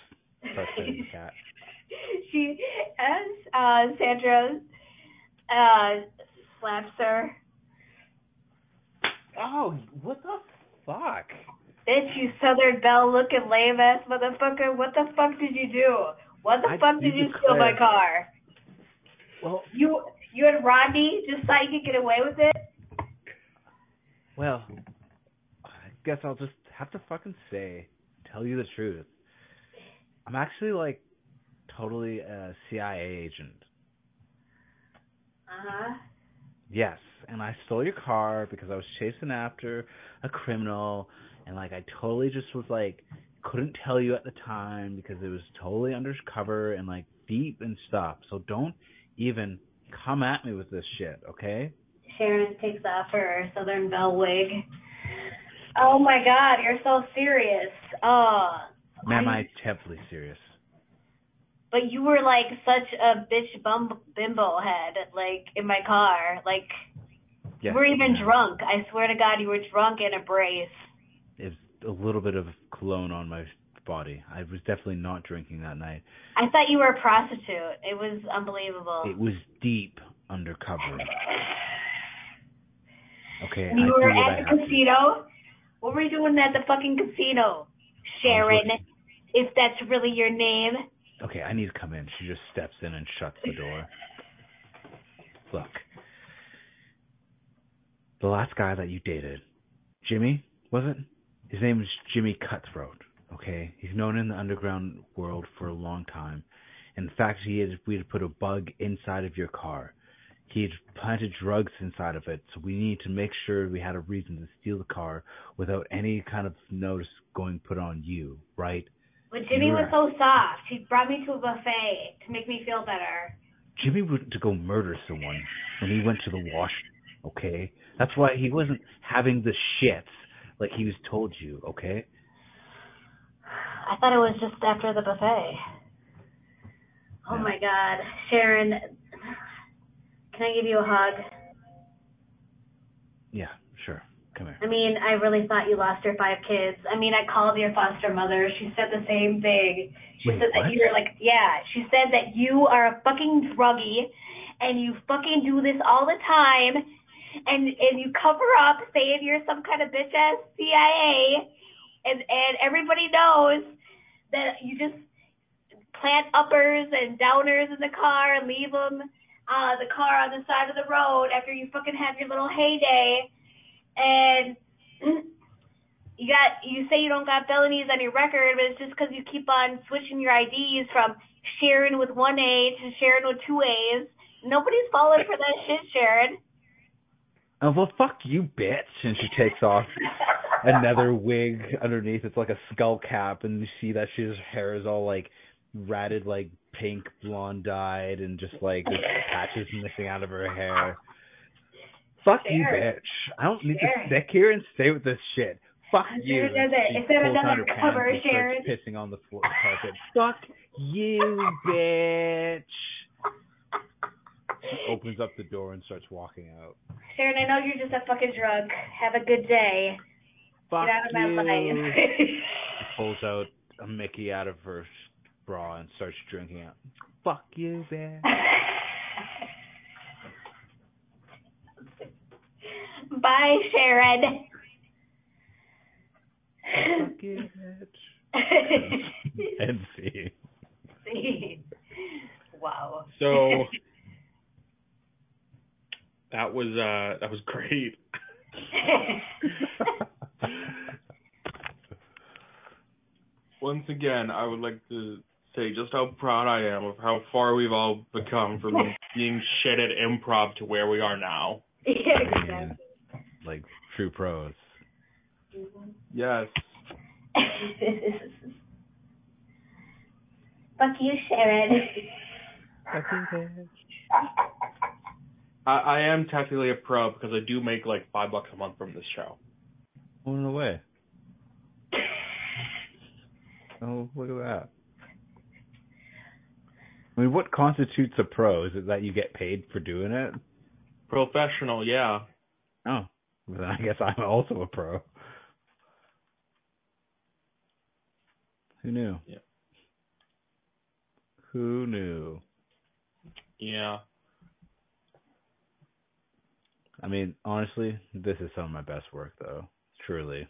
Start cat. she as uh Sandra uh slaps her. Oh, what the fuck? Bitch, you Southern Belle looking lame ass motherfucker. What the fuck did you do? What the I fuck did you steal my car? Well, You you and Rodney just thought you could get away with it? well, I guess I'll just have to fucking say, tell you the truth. I'm actually like totally a CIA agent. Uh-huh. Yes, and I stole your car because I was chasing after a criminal, and like I totally just was like couldn't tell you at the time because it was totally undercover and like deep and stuff. So don't even come at me with this shit, okay? Sharon takes off her Southern Belle wig. Oh my god, you're so serious. Oh. Ma'am, I- I'm heavily serious. But you were like such a bitch bum bimbo head, like in my car. Like Yes, you were even drunk. I swear to God, you were drunk in a brace. It's a little bit of cologne on my body. I was definitely not drinking that night. I thought you were a prostitute. It was unbelievable. It was deep undercover. Okay, you I were do what I at the casino. What were you doing at the fucking casino, Sharon? If that's really your name. Okay, I need to come in. She just steps in and shuts the door. Look, the last guy that you dated, Jimmy, was it? His name is Jimmy Cutthroat. Okay, he's known in the underground world for a long time. In fact, he had we had put a bug inside of your car. He had planted drugs inside of it, so we need to make sure we had a reason to steal the car without any kind of notice going put on you, right? But Jimmy was so soft. He brought me to a buffet to make me feel better. Jimmy went to go murder someone when he went to the wash Okay, that's why he wasn't having the shits like he was told you. Okay. I thought it was just after the buffet. Oh my god. Sharon, can I give you a hug? Yeah. Come here. I mean, I really thought you lost your five kids. I mean, I called your foster mother. She said the same thing. She Wait, said that you're like, yeah, she said that you are a fucking druggie and you fucking do this all the time and and you cover up saying you're some kind of bitch ass CIA and and everybody knows that you just plant uppers and downers in the car and leave them uh the car on the side of the road after you fucking have your little heyday and you got you say you don't got felonies on your record, but it's just because you keep on switching your IDs from Sharon with one A to Sharon with two A's. Nobody's falling for that shit, Sharon. Oh well, fuck you, bitch! And she takes off another wig underneath. It's like a skull cap, and you see that she's hair is all like ratted, like pink, blonde dyed, and just like patches missing out of her hair. Fuck you, bitch! I don't need Sharon. to stick here and stay with this shit. Fuck you! there another- She is there pulls down another cover, Sharon? pissing on the floor carpet. Fuck you, bitch! She opens up the door and starts walking out. Sharon, I know you're just a fucking drunk. Have a good day. Fuck Get out of my you. life. She pulls out a Mickey out of her bra and starts drinking it. Fuck you, bitch. Bye, Sharon. Fuck you, bitch. And see. wow. So that was uh that was great. Once again, I would like to say just how proud I am of how far we've all become from being shit at improv to where we are now. yeah, exactly. Like true pros. Yes. Fuck you, Sharon. Fuck you, bitch. I, I am technically a pro because I do make like five bucks a month from this show. Going away. Oh, look at that. I mean, what constitutes a pro? Is it that you get paid for doing it? Professional, yeah. Oh, well, then I guess I'm also a pro. Who knew? Yeah. Who knew? Yeah. I mean, honestly, this is some of my best work, though. Truly.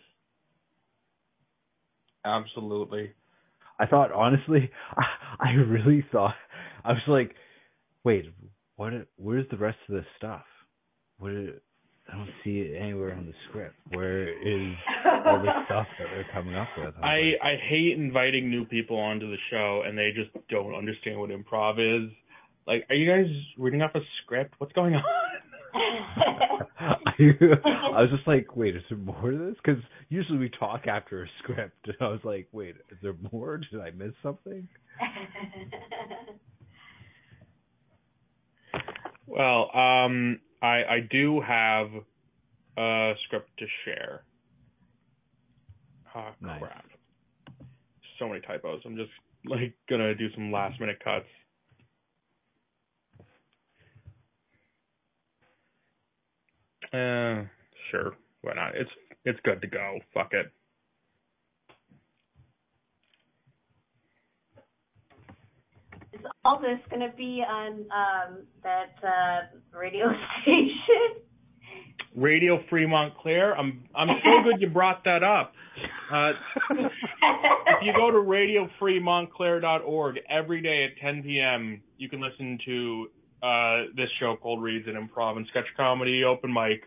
Absolutely. I thought, honestly, I, I really thought, I was like, wait, what? Where's the rest of this stuff? What? I don't see it anywhere on the script. Where is all the stuff that they're coming up with? I, was I hate inviting new people onto the show and they just don't understand what improv is. Like, are you guys reading off a script? What's going on? like, I was just like, wait, is there more to this? Because usually we talk after a script, and I was like, wait, is there more? Did I miss something? Well, um, I I do have a script to share. Ah, Nice. crap. So many typos. I'm just like gonna do some last minute cuts. Uh, sure. Why not? It's it's good to go. Fuck it. Is all this gonna be on um that uh radio station? Radio Free Montclair. I'm I'm so good you brought that up. Uh, if you go to radiofreemontclair.org every day at 10 p.m., you can listen to uh, this show, called Reads, and improv and sketch comedy open mic.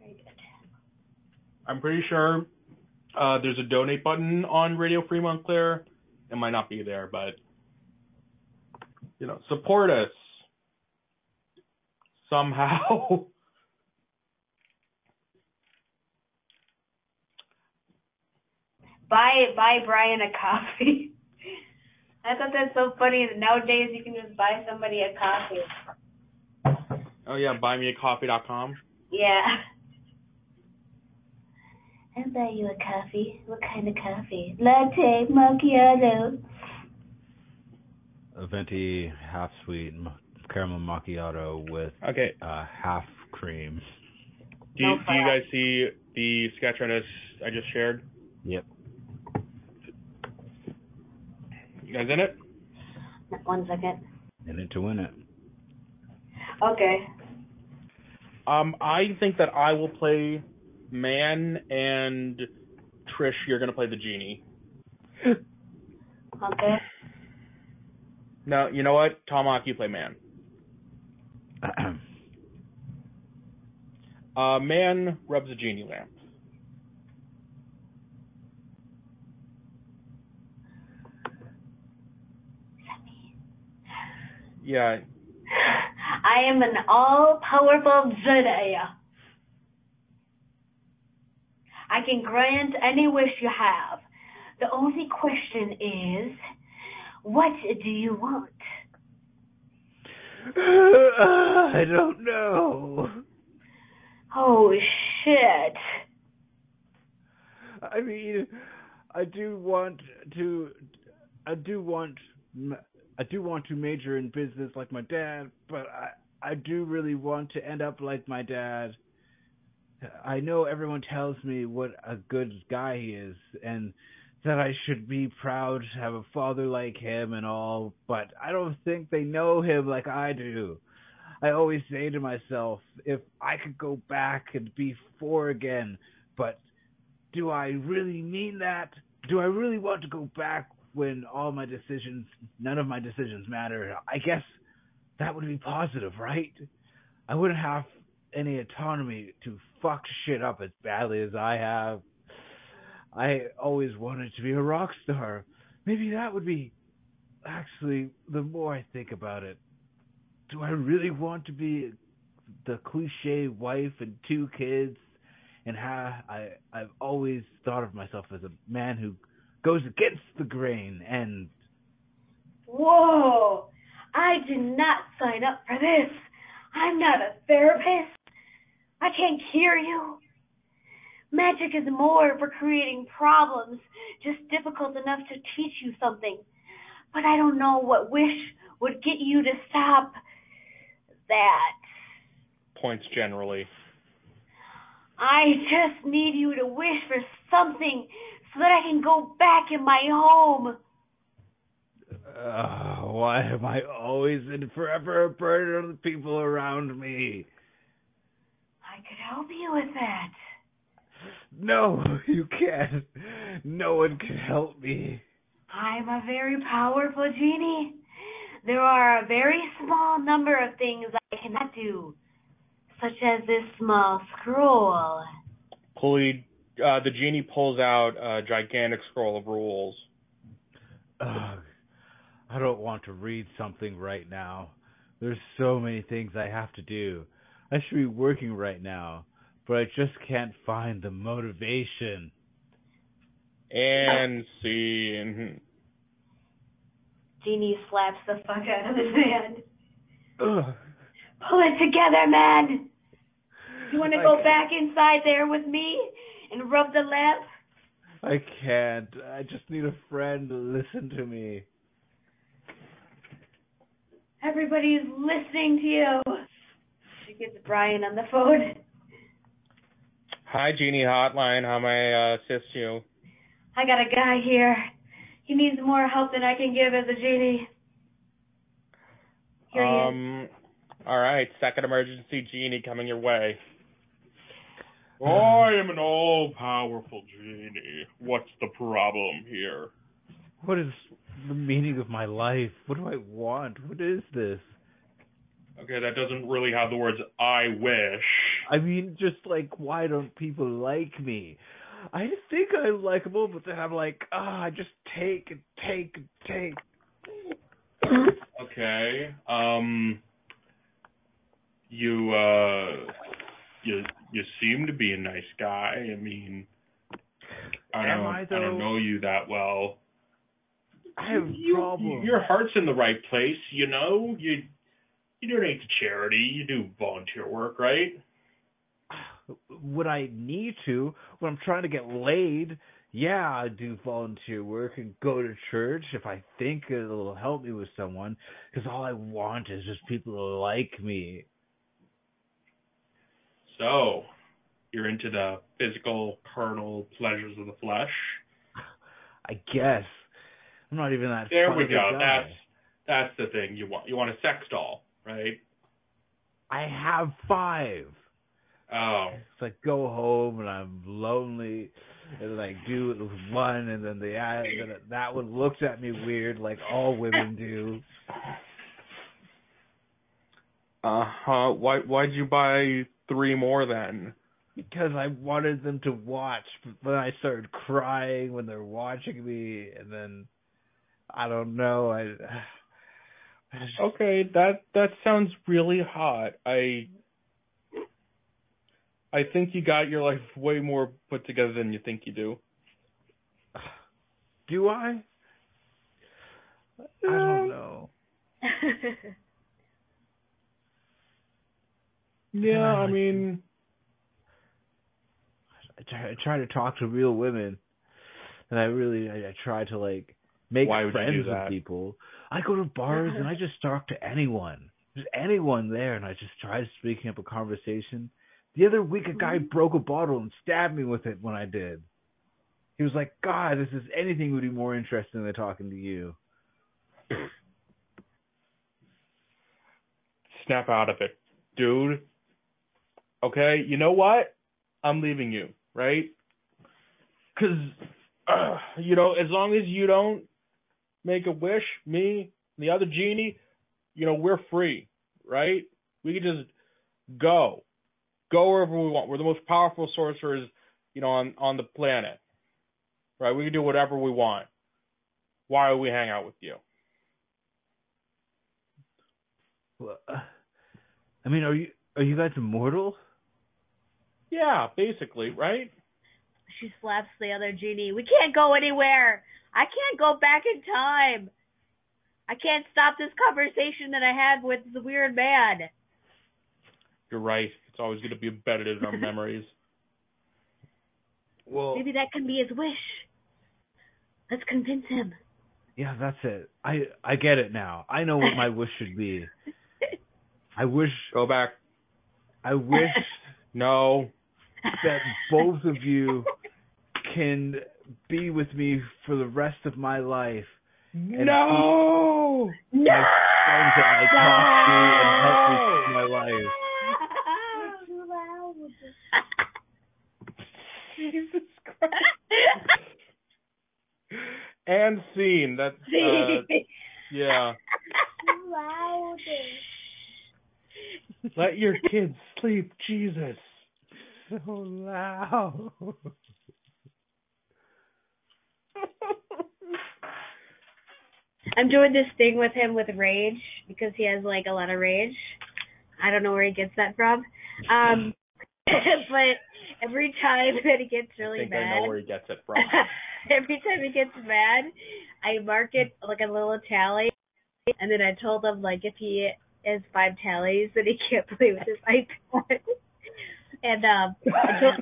Very good. I'm pretty sure uh, there's a donate button on Radio Free Montclair. It might not be there, but you know, support us somehow. Buy buy Brian a coffee. I thought that's so funny that nowadays you can just buy somebody a coffee. Oh yeah, buymeacoffee.com. Yeah. I'll buy you a coffee. What kind of coffee? Latte, macchiato. A venti half sweet caramel macchiato with Okay. uh, half cream. Do you, No do you guys see the sketch I just I just shared? Yep. You guys in it? One second. In it to win it. Okay. Um, I think that I will play Man and Trish. You're gonna play the genie. Okay. No, you know what? Tomahawk, you play Man. Uh, man rubs a genie lamp. Yeah, I am an all-powerful Jedi. I can grant any wish you have. The only question is, what do you want? I don't know. Oh shit. I mean, I do want to. I do want. I do want to major in business like my dad, but I I do really want to end up like my dad. I know everyone tells me what a good guy he is and that I should be proud to have a father like him and all, but I don't think they know him like I do. I always say to myself, if I could go back and be four again, but do I really mean that? Do I really want to go back when all my decisions, none of my decisions matter? I guess that would be positive, right? I wouldn't have any autonomy to fuck shit up as badly as I have. I always wanted to be a rock star. Maybe that would be actually the more I think about it. Do I really want to be the cliche wife and two kids and how I I've always thought of myself as a man who goes against the grain and Whoa! I did not sign up for this. I'm not a therapist. I can't cure you. Magic is more for creating problems, just difficult enough to teach you something. But I don't know what wish would get you to stop that. points generally. I just need you to wish for something so that I can go back in my home. uh, why am I always and forever a burden on the people around me? I could help you with that. No, you can't. No one can help me. I'm a very powerful genie. There are a very small number of things I cannot do, such as this small scroll. Pulley, uh, the genie pulls out a gigantic scroll of rules. Ugh, I don't want to read something right now. There's so many things I have to do. I should be working right now, but I just can't find the motivation. And scene. Genie slaps the fuck out of his hand. Ugh. Pull it together, man. You want to go can't- back inside there with me and rub the lamp? I can't. I just need a friend to listen to me. Everybody's listening to you. She gets Brian on the phone. Hi, Genie Hotline. How may I uh, assist you? I got a guy here. He needs more help than I can give as a genie. Here he is. Um, all right, second emergency genie coming your way. I am an all-powerful genie. What's the problem here? What is the meaning of my life? What do I want? What is this? Okay, that doesn't really have the words "I wish." I mean, just like, why don't people like me? I think I'm likable, but then I'm like, ah, I just take and take and take. Okay. Um. You uh. You you seem to be a nice guy. I mean, I Am don't I, I don't know you that well. I have you, problems. Your heart's in the right place, you know. You you donate to charity, you do volunteer work, right? Would I need to when I'm trying to get laid? Yeah, I do volunteer work and go to church if I think it'll help me with someone. Because all I want is just people to like me. So, you're into the physical, carnal pleasures of the flesh. I guess. I'm not even that. There we go. guy. That's that's the thing you want. You want a sex doll, right? I have five. Oh, It's like go home and I'm lonely, and like do it with one, and then the uh, then that one looks at me weird, like all women do. Uh huh. Why why'd you buy three more then? Because I wanted them to watch, but then I started crying when they're watching me, and then I don't know. I, Okay, that that sounds really hot. I I think you got your life way more put together than you think you do. do I? I don't uh, know. Yeah, I I mean, I try, I try to talk to real women, and I really I, I try to like make Why friends with people. I go to bars and I just talk to anyone. There's anyone there, and I just try speaking up a conversation. The other week, a guy Mm-hmm. broke a bottle and stabbed me with it when I did. He was like, "God, this is anything would be more interesting than talking to you." snap out of it, dude. Okay, you know what? I'm leaving you, right? Cause, uh, you know, as long as you don't make a wish, me, and the other genie, you know, we're free, right? We can just go, go wherever we want. We're the most powerful sorcerers, you know, on on the planet, right? We can do whatever we want. Why would we hang out with you? Well, I mean, are you are you guys immortal? Yeah, basically, right? she slaps the other genie. We can't go anywhere. I can't go back in time. I can't stop this conversation that I had with the weird man. You're right. It's always going to be embedded in our memories. Well, Maybe that can be his wish. Let's convince him. yeah, that's it. I I get it now. I know what my wish should be. I wish Go back. I wish No. that both of you can be with me for the rest of my life. No. No! Friends that I talk to and help me through my life. Too loud. Jesus Christ. And scene. That's uh, yeah. Let your kids sleep, Jesus. So loud. I'm doing this thing with him with rage because he has like a lot of rage. I don't know where he gets that from. Um but every time that he gets I really mad, I know where he gets it from. every time he gets mad, I mark it like a little tally and then I told him like if he has five tallies then he can't play with his iPad. and um I told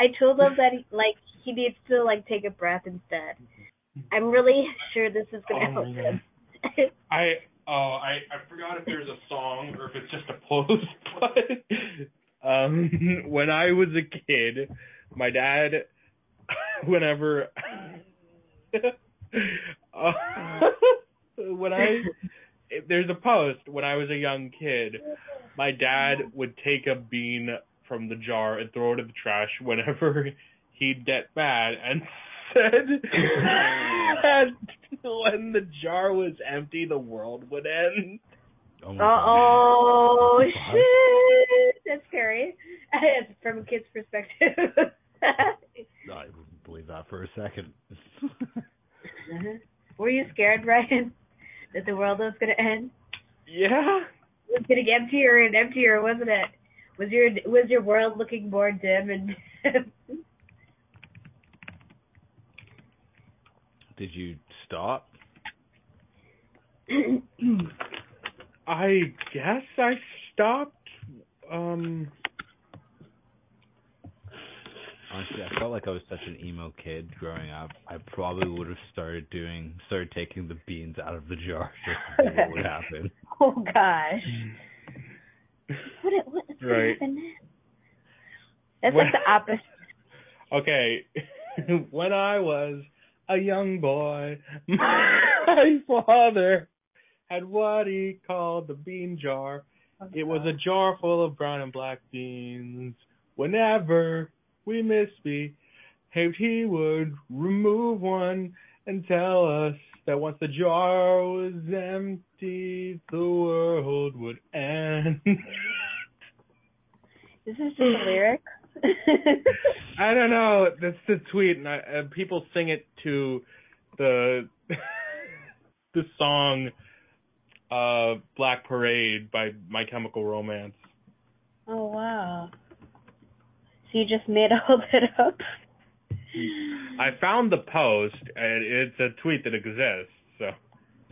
I told him that he, like he needs to like take a breath instead. I'm really sure this is gonna Oh help my him. I oh I I forgot if there's a song or if it's just a post, but um when I was a kid, my dad whenever uh, when I there's a post when I was a young kid, my dad would take a bean from the jar and throw it in the trash whenever he'd get mad and said that when the jar was empty the world would end. Oh Uh-oh, shit! That's scary. From a kid's perspective. I wouldn't believe that for a second. Uh-huh. Were you scared, Ryan, that the world was gonna end? Yeah. It was getting emptier and emptier, wasn't it? Was your was your world looking more dim and Did you stop? I guess I stopped. Um, Honestly, I felt like I was such an emo kid growing up. I probably would have started doing, started taking the beans out of the jar just to see what would happen. oh gosh. What what, what Right. happened? That's What- like the opposite. okay, when I was a young boy, my father had what he called the bean jar. It was a jar full of brown and black beans. Whenever we misbehaved, he would remove one and tell us that once the jar was empty, the world would end. Is this just a lyric? I don't know. That's the tweet, and I, uh, people sing it to the the song uh, "Black Parade" by My Chemical Romance. oh wow. So you just made all that up? I found the post, and it's a tweet that exists. So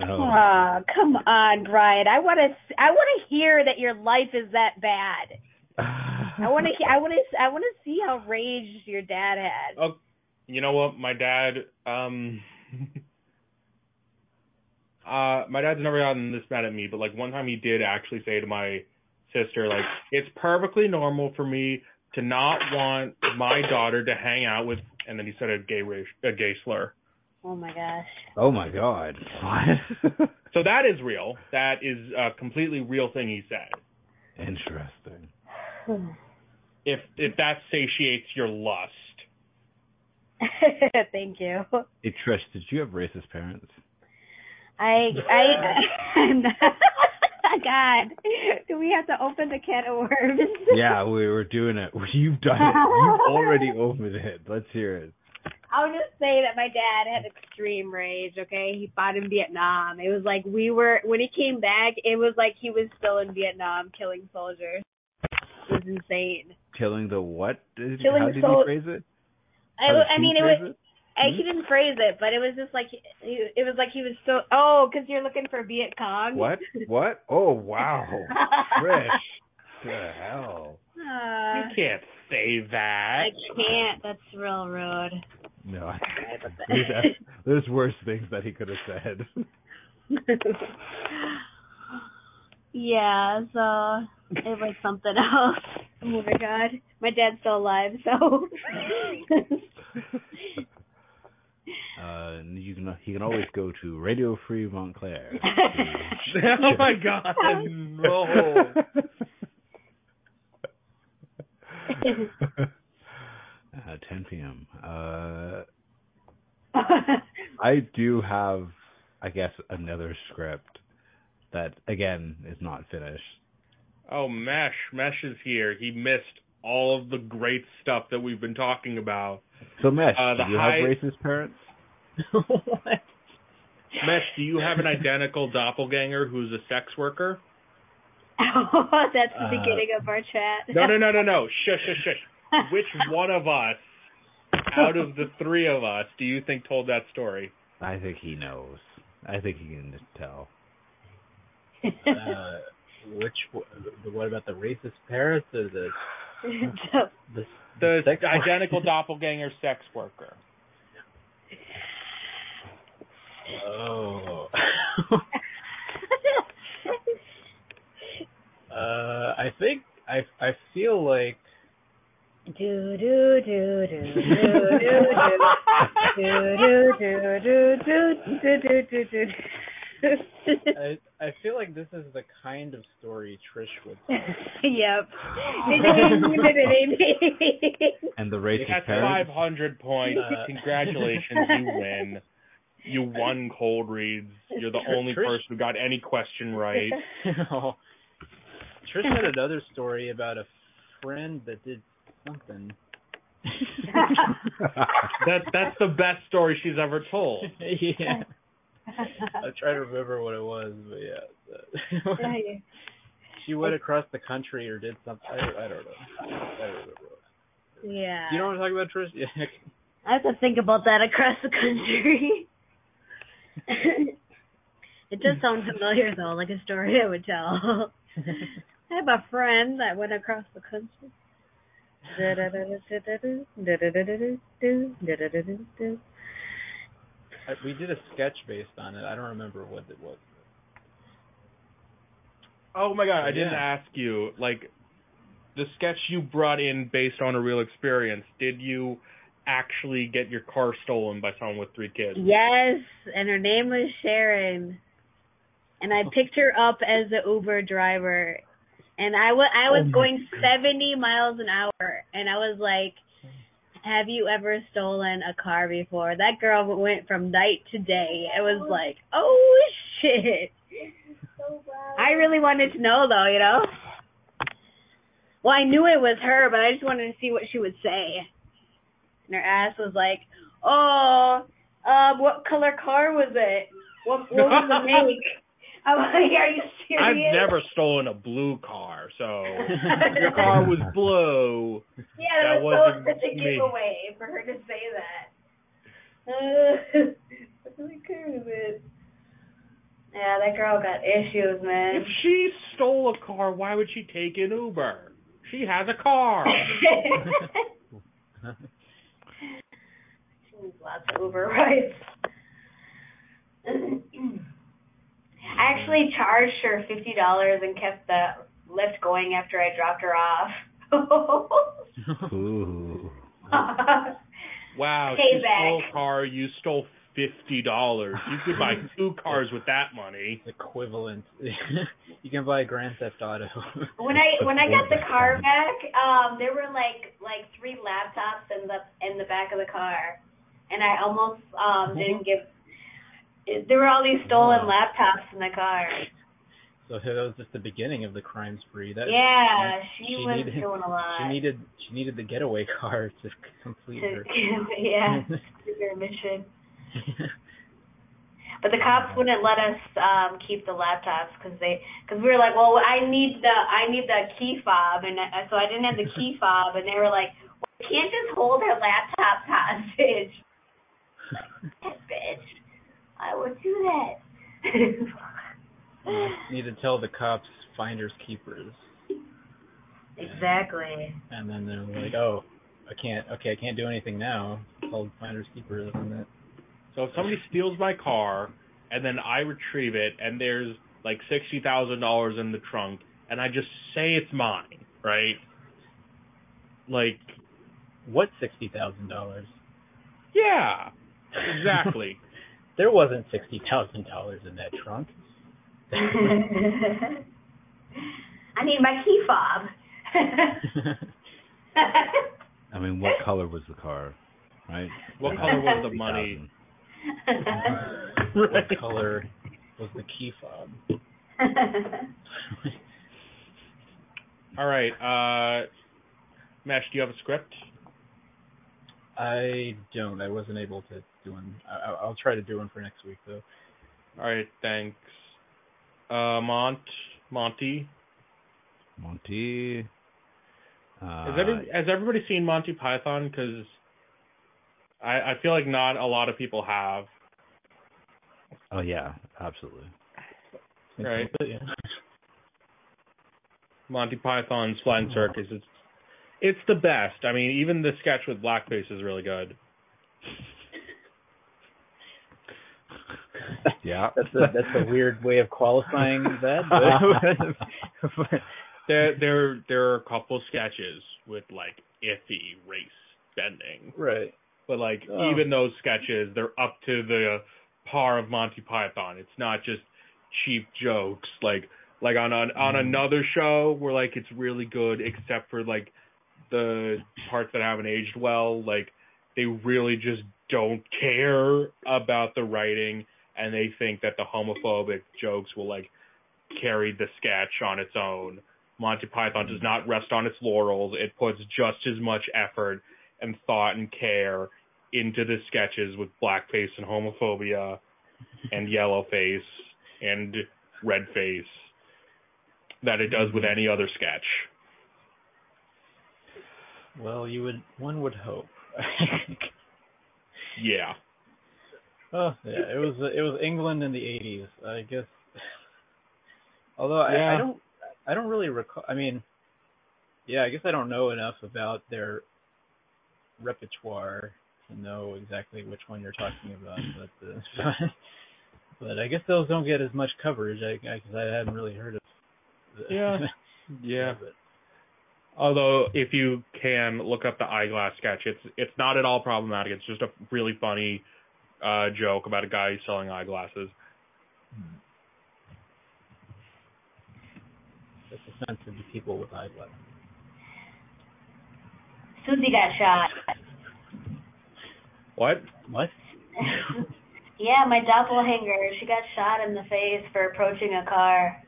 Oh. Aw, come on, Brian. I want to. I want to hear that your life is that bad. I want to. I want to. I want to see how raged your dad had. Oh, you know what? My dad, um, uh, my dad's never gotten this mad at me, but like one time he did actually say to my sister, like, it's perfectly normal for me to not want my daughter to hang out with, and then he said a gay race, a gay slur. Oh my gosh. Oh my god. What? So that is real. That is a completely real thing he said. Interesting. If if that satiates your lust. Thank you. Hey Trish, did you have racist parents? I. I. I'm not, God, do we have to open the can of worms? Yeah, we were doing it. You've done it. You've already opened it. Let's hear it. I'll just say that my dad had extreme rage, okay? He fought in Vietnam. It was like we were when he came back, it was like he was still in Vietnam killing soldiers. It was insane. Killing the what? Did, Killing how did sol- he phrase it? I, I mean, it phrase was I, he didn't phrase it, but it was just like it was like he was so oh, because you're looking for Viet Cong. What? What? Oh wow. Trish. the hell? Uh, You can't say that. I can't. That's real rude. No. I- Sorry about that. There's, there's worse things that he could have said. yeah, so it was something else. Oh my god. My dad's still alive, so Uh, you can he can always go to Radio Free Montclair. oh my god, no. uh, 10 p.m. Uh, I do have, I guess, another script that again is not finished. Oh, Mesh. Mesh is here. He missed all of the great stuff that we've been talking about. So, Mesh, Uh, the do you high- have racist parents? what? Mesh, do you have an identical doppelganger who's a sex worker? oh, that's the Uh, beginning of our chat. No, no, no, no, no. Shush, shush, shush. Which one of us, out of the three of us, do you think told that story? I think he knows. I think he can just tell. Uh, which one- what about the racist parents or the the, The sex- identical doppelganger sex worker. Oh. uh, I think I I feel like do do do do do do do do do do do do do do do. I I feel like this is the kind of story Trish would. yep. And the racist That's parents? 500 points. Uh, Congratulations, you win. You won cold reads. You're the only Trish- person who got any question right. no. Trish had another story about a friend that did something. That that's the best story she's ever told. yeah. I'm trying to remember what it was, but yeah. she went across the country or did something. I don't, I don't know. I don't remember. What. yeah. You know what I'm talking about, Trish? Yeah. I have to think about that across the country. it does sound familiar though, like a story I would tell. I have a friend that went across the country. I, we did a sketch based on it. I don't remember what it was. Oh my god, I didn't Yeah. ask you. Like the sketch you brought in based on a real experience, did you actually get your car stolen by someone with three kids? Yes, and her name was Sharon. And I oh. picked her up as the Uber driver. And I wa- I was Oh going God. 70 miles an hour. And I was like, have you ever stolen a car before? That girl went from night to day. It was like, oh shit. I really wanted to know though, you know? Well, I knew it was her, but I just wanted to see what she would say. And her ass was like, oh, uh, what color car was it? What, what was the make? I'm like, are you serious? I've never stolen a blue car, so your car was blue. Yeah, that that, was wasn't so such a me. giveaway for her to say that. Uh, what color car was? Yeah, that girl got issues, man. If she stole a car, why would she take an Uber? She has a car. she needs lots of Uber rides. I actually charged her fifty dollars and kept the Lyft going after I dropped her off. Ooh. Wow, she Payback. stole a car, you stole fifty dollars. You could buy two cars with that money. Equivalent. you can buy a Grand Theft Auto. when I when I got the car back, um, there were like like three laptops in the in the back of the car, and I almost um didn't give. There were all these stolen laptops in the car. so that was just the beginning of the crime spree. That Yeah, she, she was needed- doing a lot. she needed she needed the getaway car to complete to, her. yeah, their mission. But the cops wouldn't let us um keep the laptops because they because we were like, well, I need the I need the key fob, and I, so I didn't have the key fob, and they were like, well, you can't just hold her laptop hostage. Bitch, I would do that. You need to tell the cops finders keepers, exactly. and then they're like, "Oh, I can't. Okay, I can't do anything now. Called finders keepers, and that. So if somebody steals my car and then I retrieve it and there's like sixty thousand dollars in the trunk and I just say it's mine, right? Like, What sixty thousand dollars? yeah, exactly. There wasn't sixty thousand dollars in that trunk. I need my key fob. I mean, what color was the car? Right? What color was the money? what color was the key fob? All right, uh, Mesh, do you have a script? I don't. I wasn't able to do one. I, I'll try to do one for next week though. All right, thanks. Uh, Mont, Monty, Monty. Uh, has, every, has everybody seen Monty Python? Because I, I feel like not a lot of people have. oh yeah, absolutely. Right. Yeah. Monty Python's Flying Circus. It's it's the best. I mean, even the sketch with blackface is really good. Yeah. That's a that's a weird way of qualifying that. But There there there are a couple sketches with like iffy race bending, right. but like Oh. even those sketches, they're up to the par of Monty Python. It's not just cheap jokes like like on on, on Mm. another show where like it's really good except for like the parts that haven't aged well like they really just don't care about the writing and they think that the homophobic jokes will like carry the sketch on its own monty python does not rest on its laurels it puts just as much effort and thought and care into the sketches with blackface and homophobia and yellow face and red face that it does with any other sketch. Well, you would one would hope. Yeah. Oh yeah, it was it was England in the '80s, I guess. Although I, Yeah. I don't I don't really recall. I mean, yeah, I guess I don't know enough about their repertoire to know exactly which one you're talking about. But uh, but I guess those don't get as much coverage. I because I, hadn't really heard of. The, Yeah. Yeah. but Although if you can look up the eyeglass sketch, it's it's not at all problematic. It's just a really funny uh joke about a guy selling eyeglasses. it's offensive to people with eyeglasses. Susie got shot. What? What? yeah, my doppelganger. She got shot in the face for approaching a car.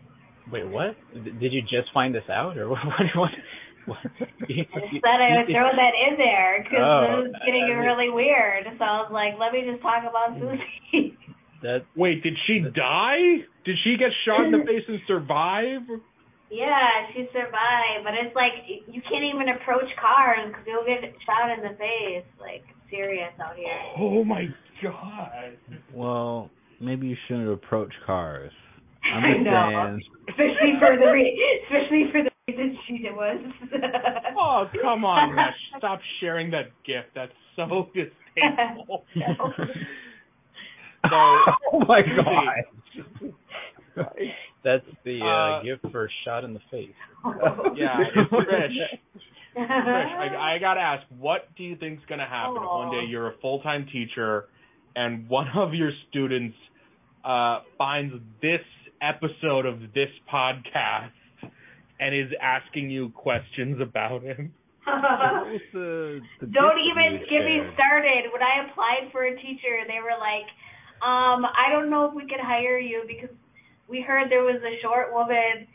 Wait, what? Did you just find this out, or what? What? what, what? You- I just you- I would throw that in there because Oh, it was getting I mean- really weird. So I was like, let me just talk about mm. Susie. That Wait, did she die? Did she get shot in the face and survive? yeah, she survived, but it's like you can't even approach cars because you'll get shot in the face. Like serious out here. Oh my god. Well, maybe you shouldn't approach cars. I'm I just know. saying. Especially for the re- especially for the reason she was. Oh, come on, Mesh. Stop sharing that gift. That's so distasteful. oh my god. that's the uh, Uh, gift for a shot in the face. yeah, it's Trish. Trish, I, I gotta ask, what do you think's gonna happen if one day you're a full time teacher and one of your students uh, finds this episode of this podcast and is asking you questions about him? The, the Don't even you get me started. When I applied for a teacher, they were like, um, I don't know if we could hire you because we heard there was a short woman.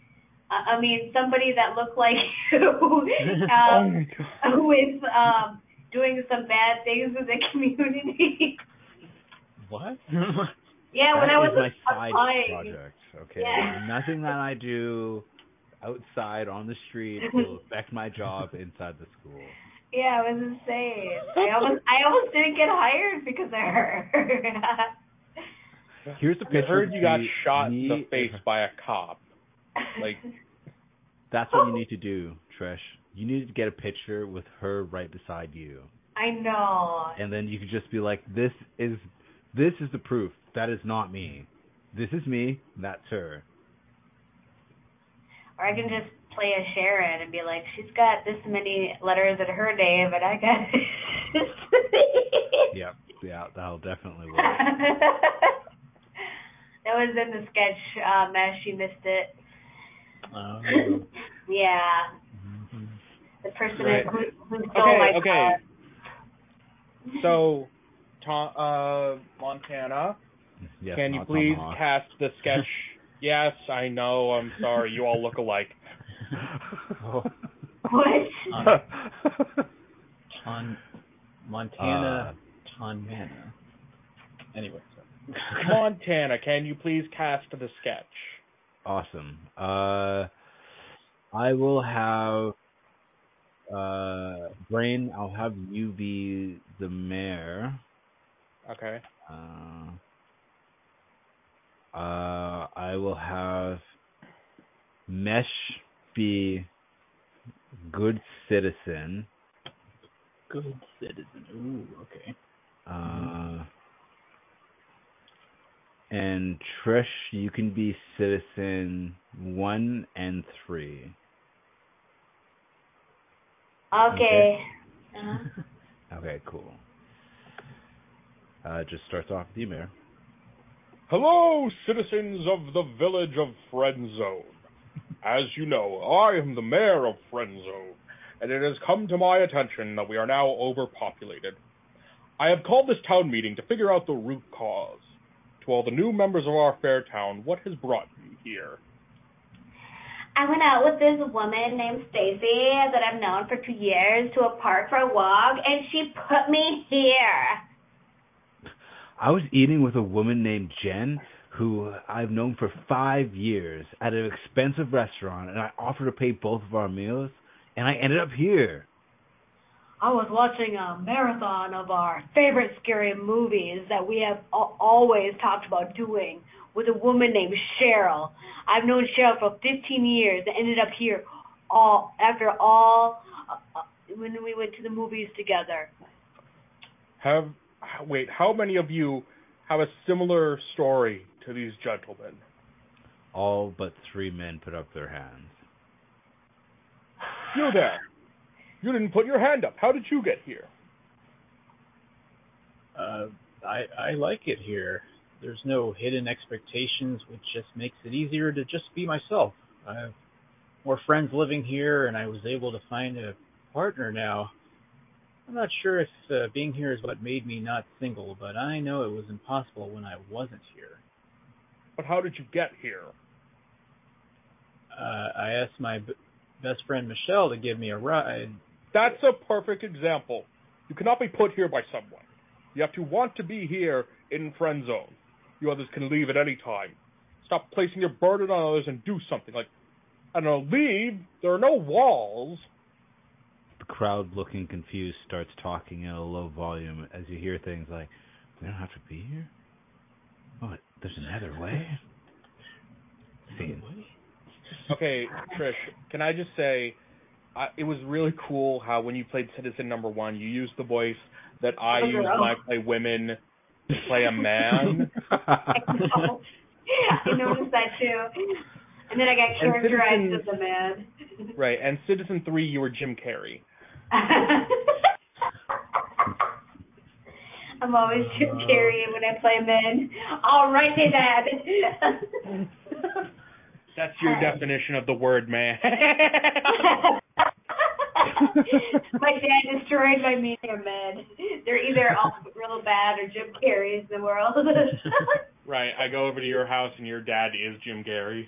Uh, I mean, somebody that looked like you, um, who is um, doing some bad things in the community. What? yeah, when I was is my side applying. project. Okay, Yeah. nothing that I do outside on the street will affect my job inside the school. Yeah, it was insane. I almost, I almost didn't get hired because of her. Here's a I picture. heard you got of shot in the face by a cop. Like, That's what you need to do, Trish. You need to get a picture with her right beside you, I know. and then you could just be like, "This is, this is the proof. That is not me. This is me. That's her." Or I can just play a Sharon and be like, she's got this many letters in her name, and I got this. Yep. Yeah, that'll definitely work. that was in the sketch, uh, Mesh. You missed it. Um, Yeah. mhm. The person Right. who, who stole my okay, okay. car. So, Tom, uh, Montana, Yes, can you please Tomahawk. cast the sketch? Yes, I know. I'm sorry. You all look alike. Oh, What? Ton, Montana, Uh, Tonmana. Anyway, sorry. Montana, can you please cast the sketch? Awesome. Uh, I will have uh Brain. I'll have you be the mayor. Okay. Uh, uh, I will have Mesh be good citizen. Good citizen. Ooh, okay. Uh, and Trish, you can be citizen one and three. Okay. Uh-huh. Okay, cool. Uh, just starts off with you, Mayor. Hello, citizens of the village of Friendzone. As you know, I am the mayor of Friendzone, and it has come to my attention that we are now overpopulated. I have called this town meeting to figure out the root cause. To all the new members of our fair town, what has brought you here? I went out with this woman named Stacy that I've known for two years to a park for a walk, and she put me here. I was eating with a woman named Jen, who I've known for five years, at an expensive restaurant, and I offered to pay both of our meals, and I ended up here. I was watching a marathon of our favorite scary movies that we have al- always talked about doing with a woman named Cheryl. I've known Cheryl for 15 years and ended up here all after all uh, uh, when we went to the movies together. Have wait, how many of you have a similar story to these gentlemen? All but three men put up their hands. You there. You didn't put your hand up. How did you get here? Uh, I I like it here. There's no hidden expectations, which just makes it easier to just be myself. I have more friends living here, and I was able to find a partner now. I'm not sure if uh, being here is what made me not single, but I know it was impossible when I wasn't here. But how did you get here? Uh, I asked my b- best friend Michelle to give me a ride. That's a perfect example. You cannot be put here by someone. You have to want to be here in friend zone. You others can leave at any time. Stop placing your burden on others and do something. Like, I don't know, leave. There are no walls. The crowd, looking confused, starts talking at a low volume as you hear things like, "We don't have to be here." Oh, there's another way. Scene. Okay, Trish, can I just say, I, it was really cool how when you played Citizen Number One, you used the voice that I Oh, use when I play women to play a man. I noticed that too. And then I got characterized Citizen- as a man. right, and Citizen Three, you were Jim Carrey. I'm always Jim Carrey when I play men. All right, hey, Dad. That's your definition of the word man. my dad destroyed my meaning of men. They're either all real bad or Jim Carrey's in the world. right, I go over to your house and your dad is Jim Carrey.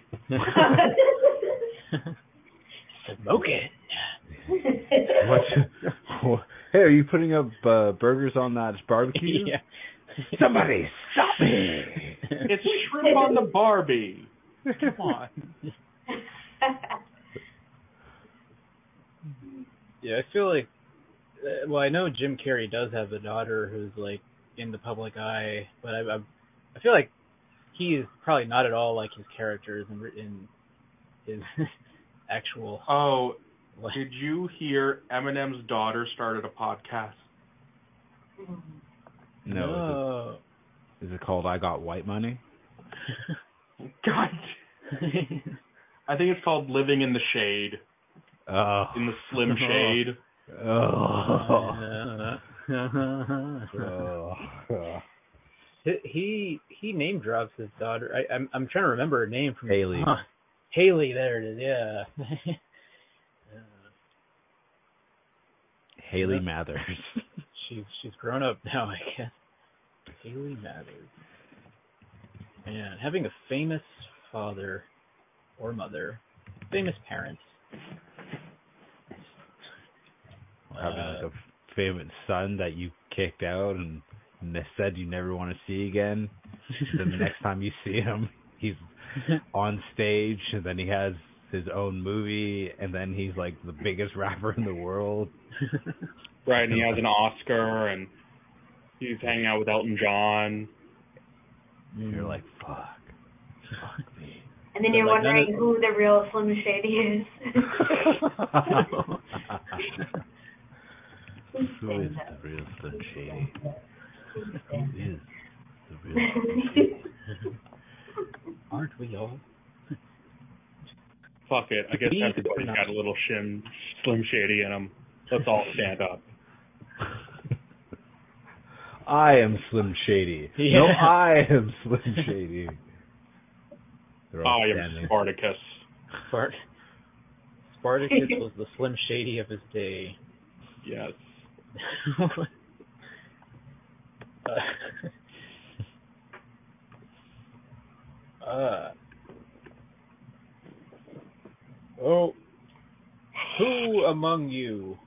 Smoking. What? hey, are you putting up uh, burgers on that barbecue? yeah. Somebody stop me! It's shrimp on the Barbie. Come on. Yeah, I feel like. uh, Well, I know Jim Carrey does have a daughter who's like in the public eye, but I, I, I feel like he is probably not at all like his characters in, in his actual. Oh, life. Did you hear Eminem's daughter started a podcast? No, is, it, is it called I Got White Money? God. I think it's called Living in the Shade. Oh. In the Slim Shade. Oh. oh. He- he he name drops his daughter. I, I'm I'm trying to remember her name from Hailie. Huh. Hailie, there it is. Yeah. Uh, Hailie Mathers. she's she's grown up now, I guess. Hailie Mathers. Man, having a famous father or mother, famous parents. Having Uh, like a famous son that you kicked out and, and they said you never want to see again. then the next time you see him, he's on stage and then he has his own movie and then he's like the biggest rapper in the world. Right, and he has an Oscar and he's hanging out with Elton John. And You're like, fuck. Fuck me. and then But, you're like, wondering of- who the real Slim Shady is. Who is the real Slim Shady? Who is the real Slim Shady? Aren't we all? Fuck it. I guess We- everybody's got a little shim, Slim Shady in them. Let's all stand up. I am Slim Shady. Yeah. No, I am Slim Shady. They're all I am. Spartacus. Spart- Spartacus was the Slim Shady of his day. Yes. uh, uh, oh, who among you,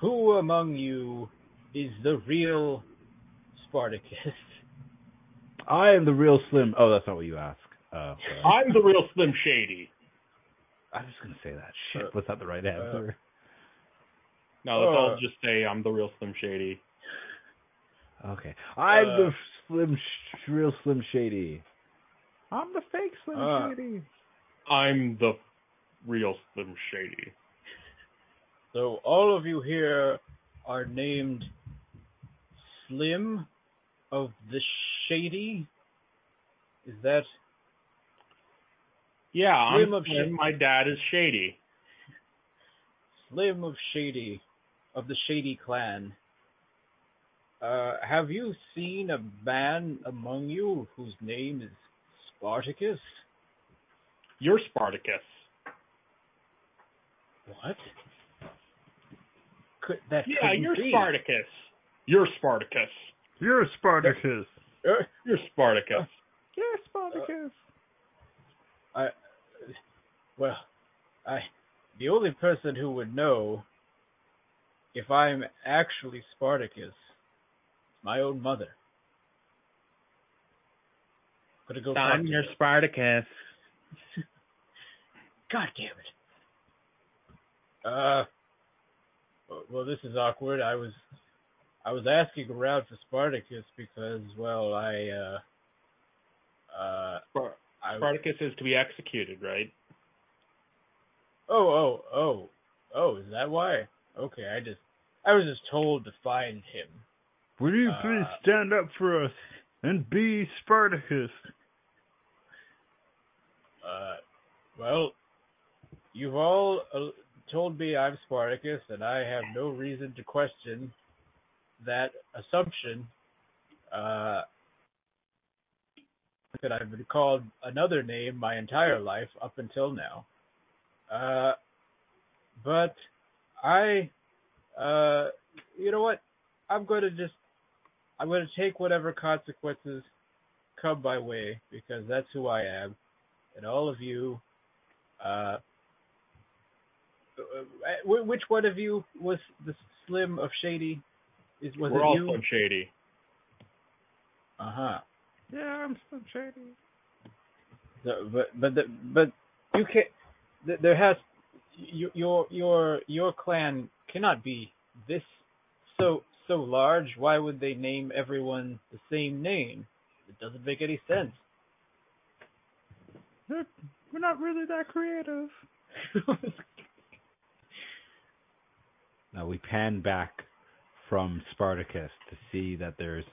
who among you is the real Spartacus? I am the real Slim. Oh, that's not what you ask. Uh, sorry. I'm the real Slim Shady. I was gonna say that. Shit, Uh, was that the right answer? No, let's all Uh. just say I'm the real Slim Shady. Okay. I'm Uh, the Slim, sh- real Slim Shady. I'm the fake Slim Uh. Shady. I'm the real Slim Shady. So all of you here are named Slim of the Shady. Is that Yeah, I'm of Slim. My dad is Shady. Slim of Shady of the Shady clan? Uh, have you seen a man among you whose name is Spartacus? You're Spartacus. What? Could that Yeah, you're be. Spartacus. You're Spartacus. You're Spartacus. Uh, You're Spartacus. You're Spartacus. I, well, I, the only person who would know if I'm actually Spartacus is my own mother. Gonna go talk to her. Spartacus. God damn it. Uh, well, this is awkward. I was, I was asking around for Spartacus because, well, I, uh, uh, Spar- I, Spartacus is to be executed, right? Oh, oh, oh, oh, is that why? Okay, I just, I was just told to find him. Will you Uh, please stand up for us and be Spartacus? Uh, well, you've all uh, told me I'm Spartacus, and I have no reason to question that assumption. Uh, that I've been called another name my entire life up until now. Uh, but I, uh, you know what? I'm going to just, I'm going to take whatever consequences come my way because that's who I am and all of you, uh, which one of you was the Slim of Shady? Is was We're it all you? Slim Shady. Uh huh. Yeah, I'm Slim Shady. So, but but the, but you can't. There has you- your your your clan cannot be this so so large. Why would they name everyone the same name? It doesn't make any sense. We're we're not really that creative. Now we pan back from Spartacus to see that there's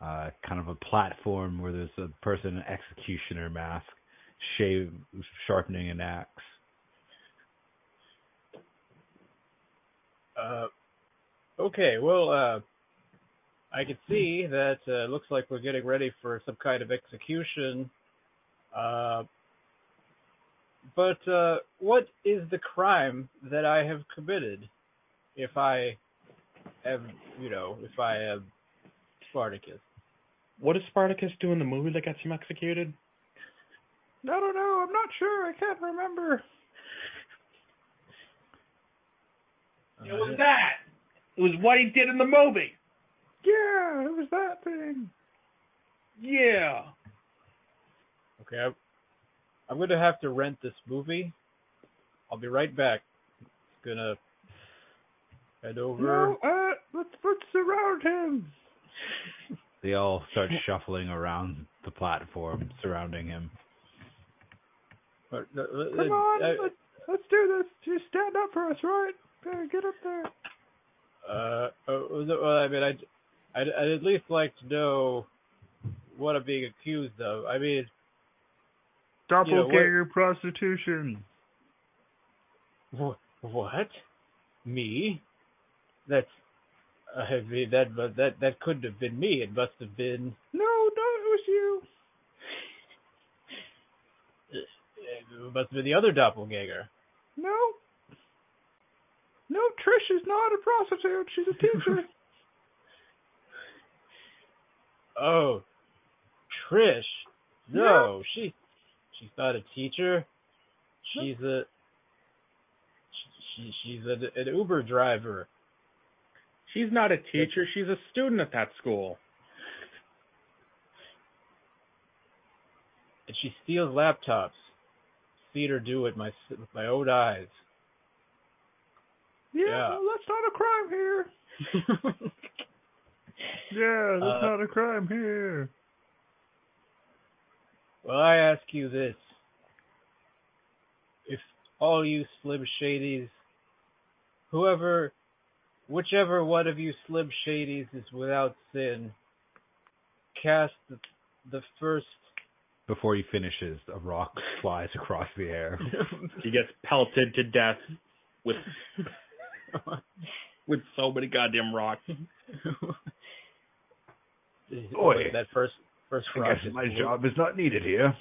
uh, kind of a platform where there's a person in executioner mask, shave, sharpening an axe. Uh, okay, well, uh, I can see that uh, looks like we're getting ready for some kind of execution. Uh, but uh, what is the crime that I have committed? If I am, you know, if I am Spartacus. What does Spartacus do in the movie that gets him executed? I don't know. I'm not sure. I can't remember. It was that. It was what he did in the movie. Yeah, it was that thing. Yeah. Okay, I'm, I'm going to have to rent this movie. I'll be right back. Gonna head over. No, uh, let's let's surround him. They all start shuffling around the platform surrounding him. But, uh, uh, Come on, uh, let's, let's do this. Just stand up for us, right? Get up there. Uh, uh, well, I mean, I'd, I'd, I'd at least like to know what I'm being accused of. I mean, Doppelganger prostitution. wh- what? Me? That's, I mean, that, but that, that couldn't have been me. It must have been, No, no, it was you. it must have been the other doppelganger. No. No, Trish is not a prostitute. She's a teacher. Oh, Trish. No, she, she's not a teacher. She's a, she, she's a, an Uber driver. She's not a teacher. She's a student at that school. and she steals laptops. Seen her do it my with my own eyes. Yeah, Yeah. well, that's not a crime here. Yeah, that's Uh, not a crime here. well, I ask you this: if all you Slim Shadys, whoever, whichever one of you Slim Shadys is without sin, cast the, the first. Before he finishes, a rock flies across the air. He gets pelted to death with with so many goddamn rocks. Oi. that first first rock. I guess my blue. job is not needed here.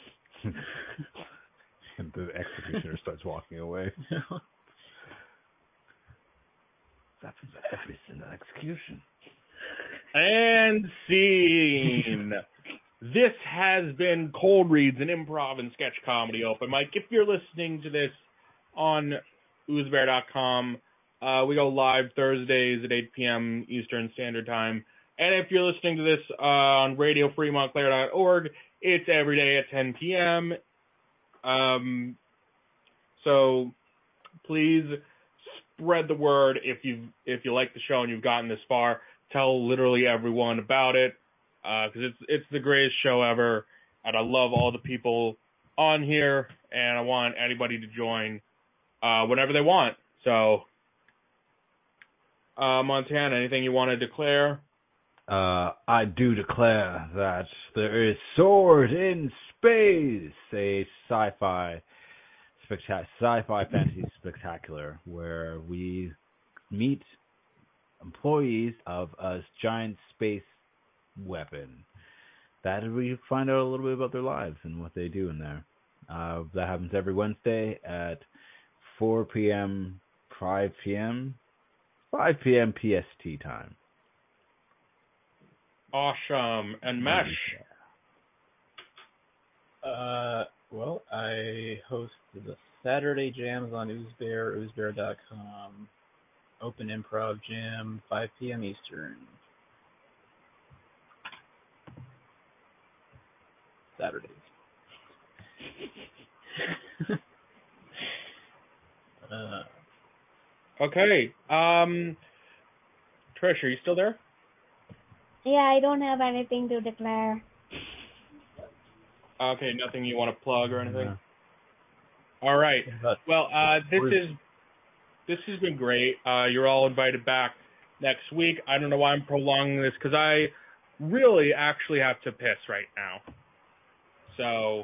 and the executioner starts walking away. That was every single execution. And scene. this has been Cold Reads, an improv and sketch comedy open mic. If you're listening to this on oozbear.com, uh, we go live Thursdays at 8 p.m. Eastern Standard Time. And if you're listening to this uh, on radiofreemontclair.org, it's every day at 10 p.m. Um, so please spread the word if you if you like the show and you've gotten this far. Tell literally everyone about it because it's it's the greatest show ever, and I love all the people on here, and I want anybody to join uh, whenever they want. So, uh, Montana, anything you want to declare? Uh, I do declare that there is Sword in Space, a sci-fi spectac- sci-fi fantasy spectacular where we meet employees of a giant space weapon. That we find out a little bit about their lives and what they do in there. Uh, that happens every Wednesday at 4 p.m., 5 p.m., 5 p.m. PST time. Awesome. And Mesh. Uh, well, I host the Saturday jams on Oozbear, oozbear.com. Open improv jam, 5 p.m. Eastern. Saturdays. uh, Okay. Um, Trish, are you still there? Yeah, I don't have anything to declare. Okay, nothing you want to plug or anything. No. All right. Well, uh, this is this has been great. Uh, you're all invited back next week. I don't know why I'm prolonging this because I really actually have to piss right now. So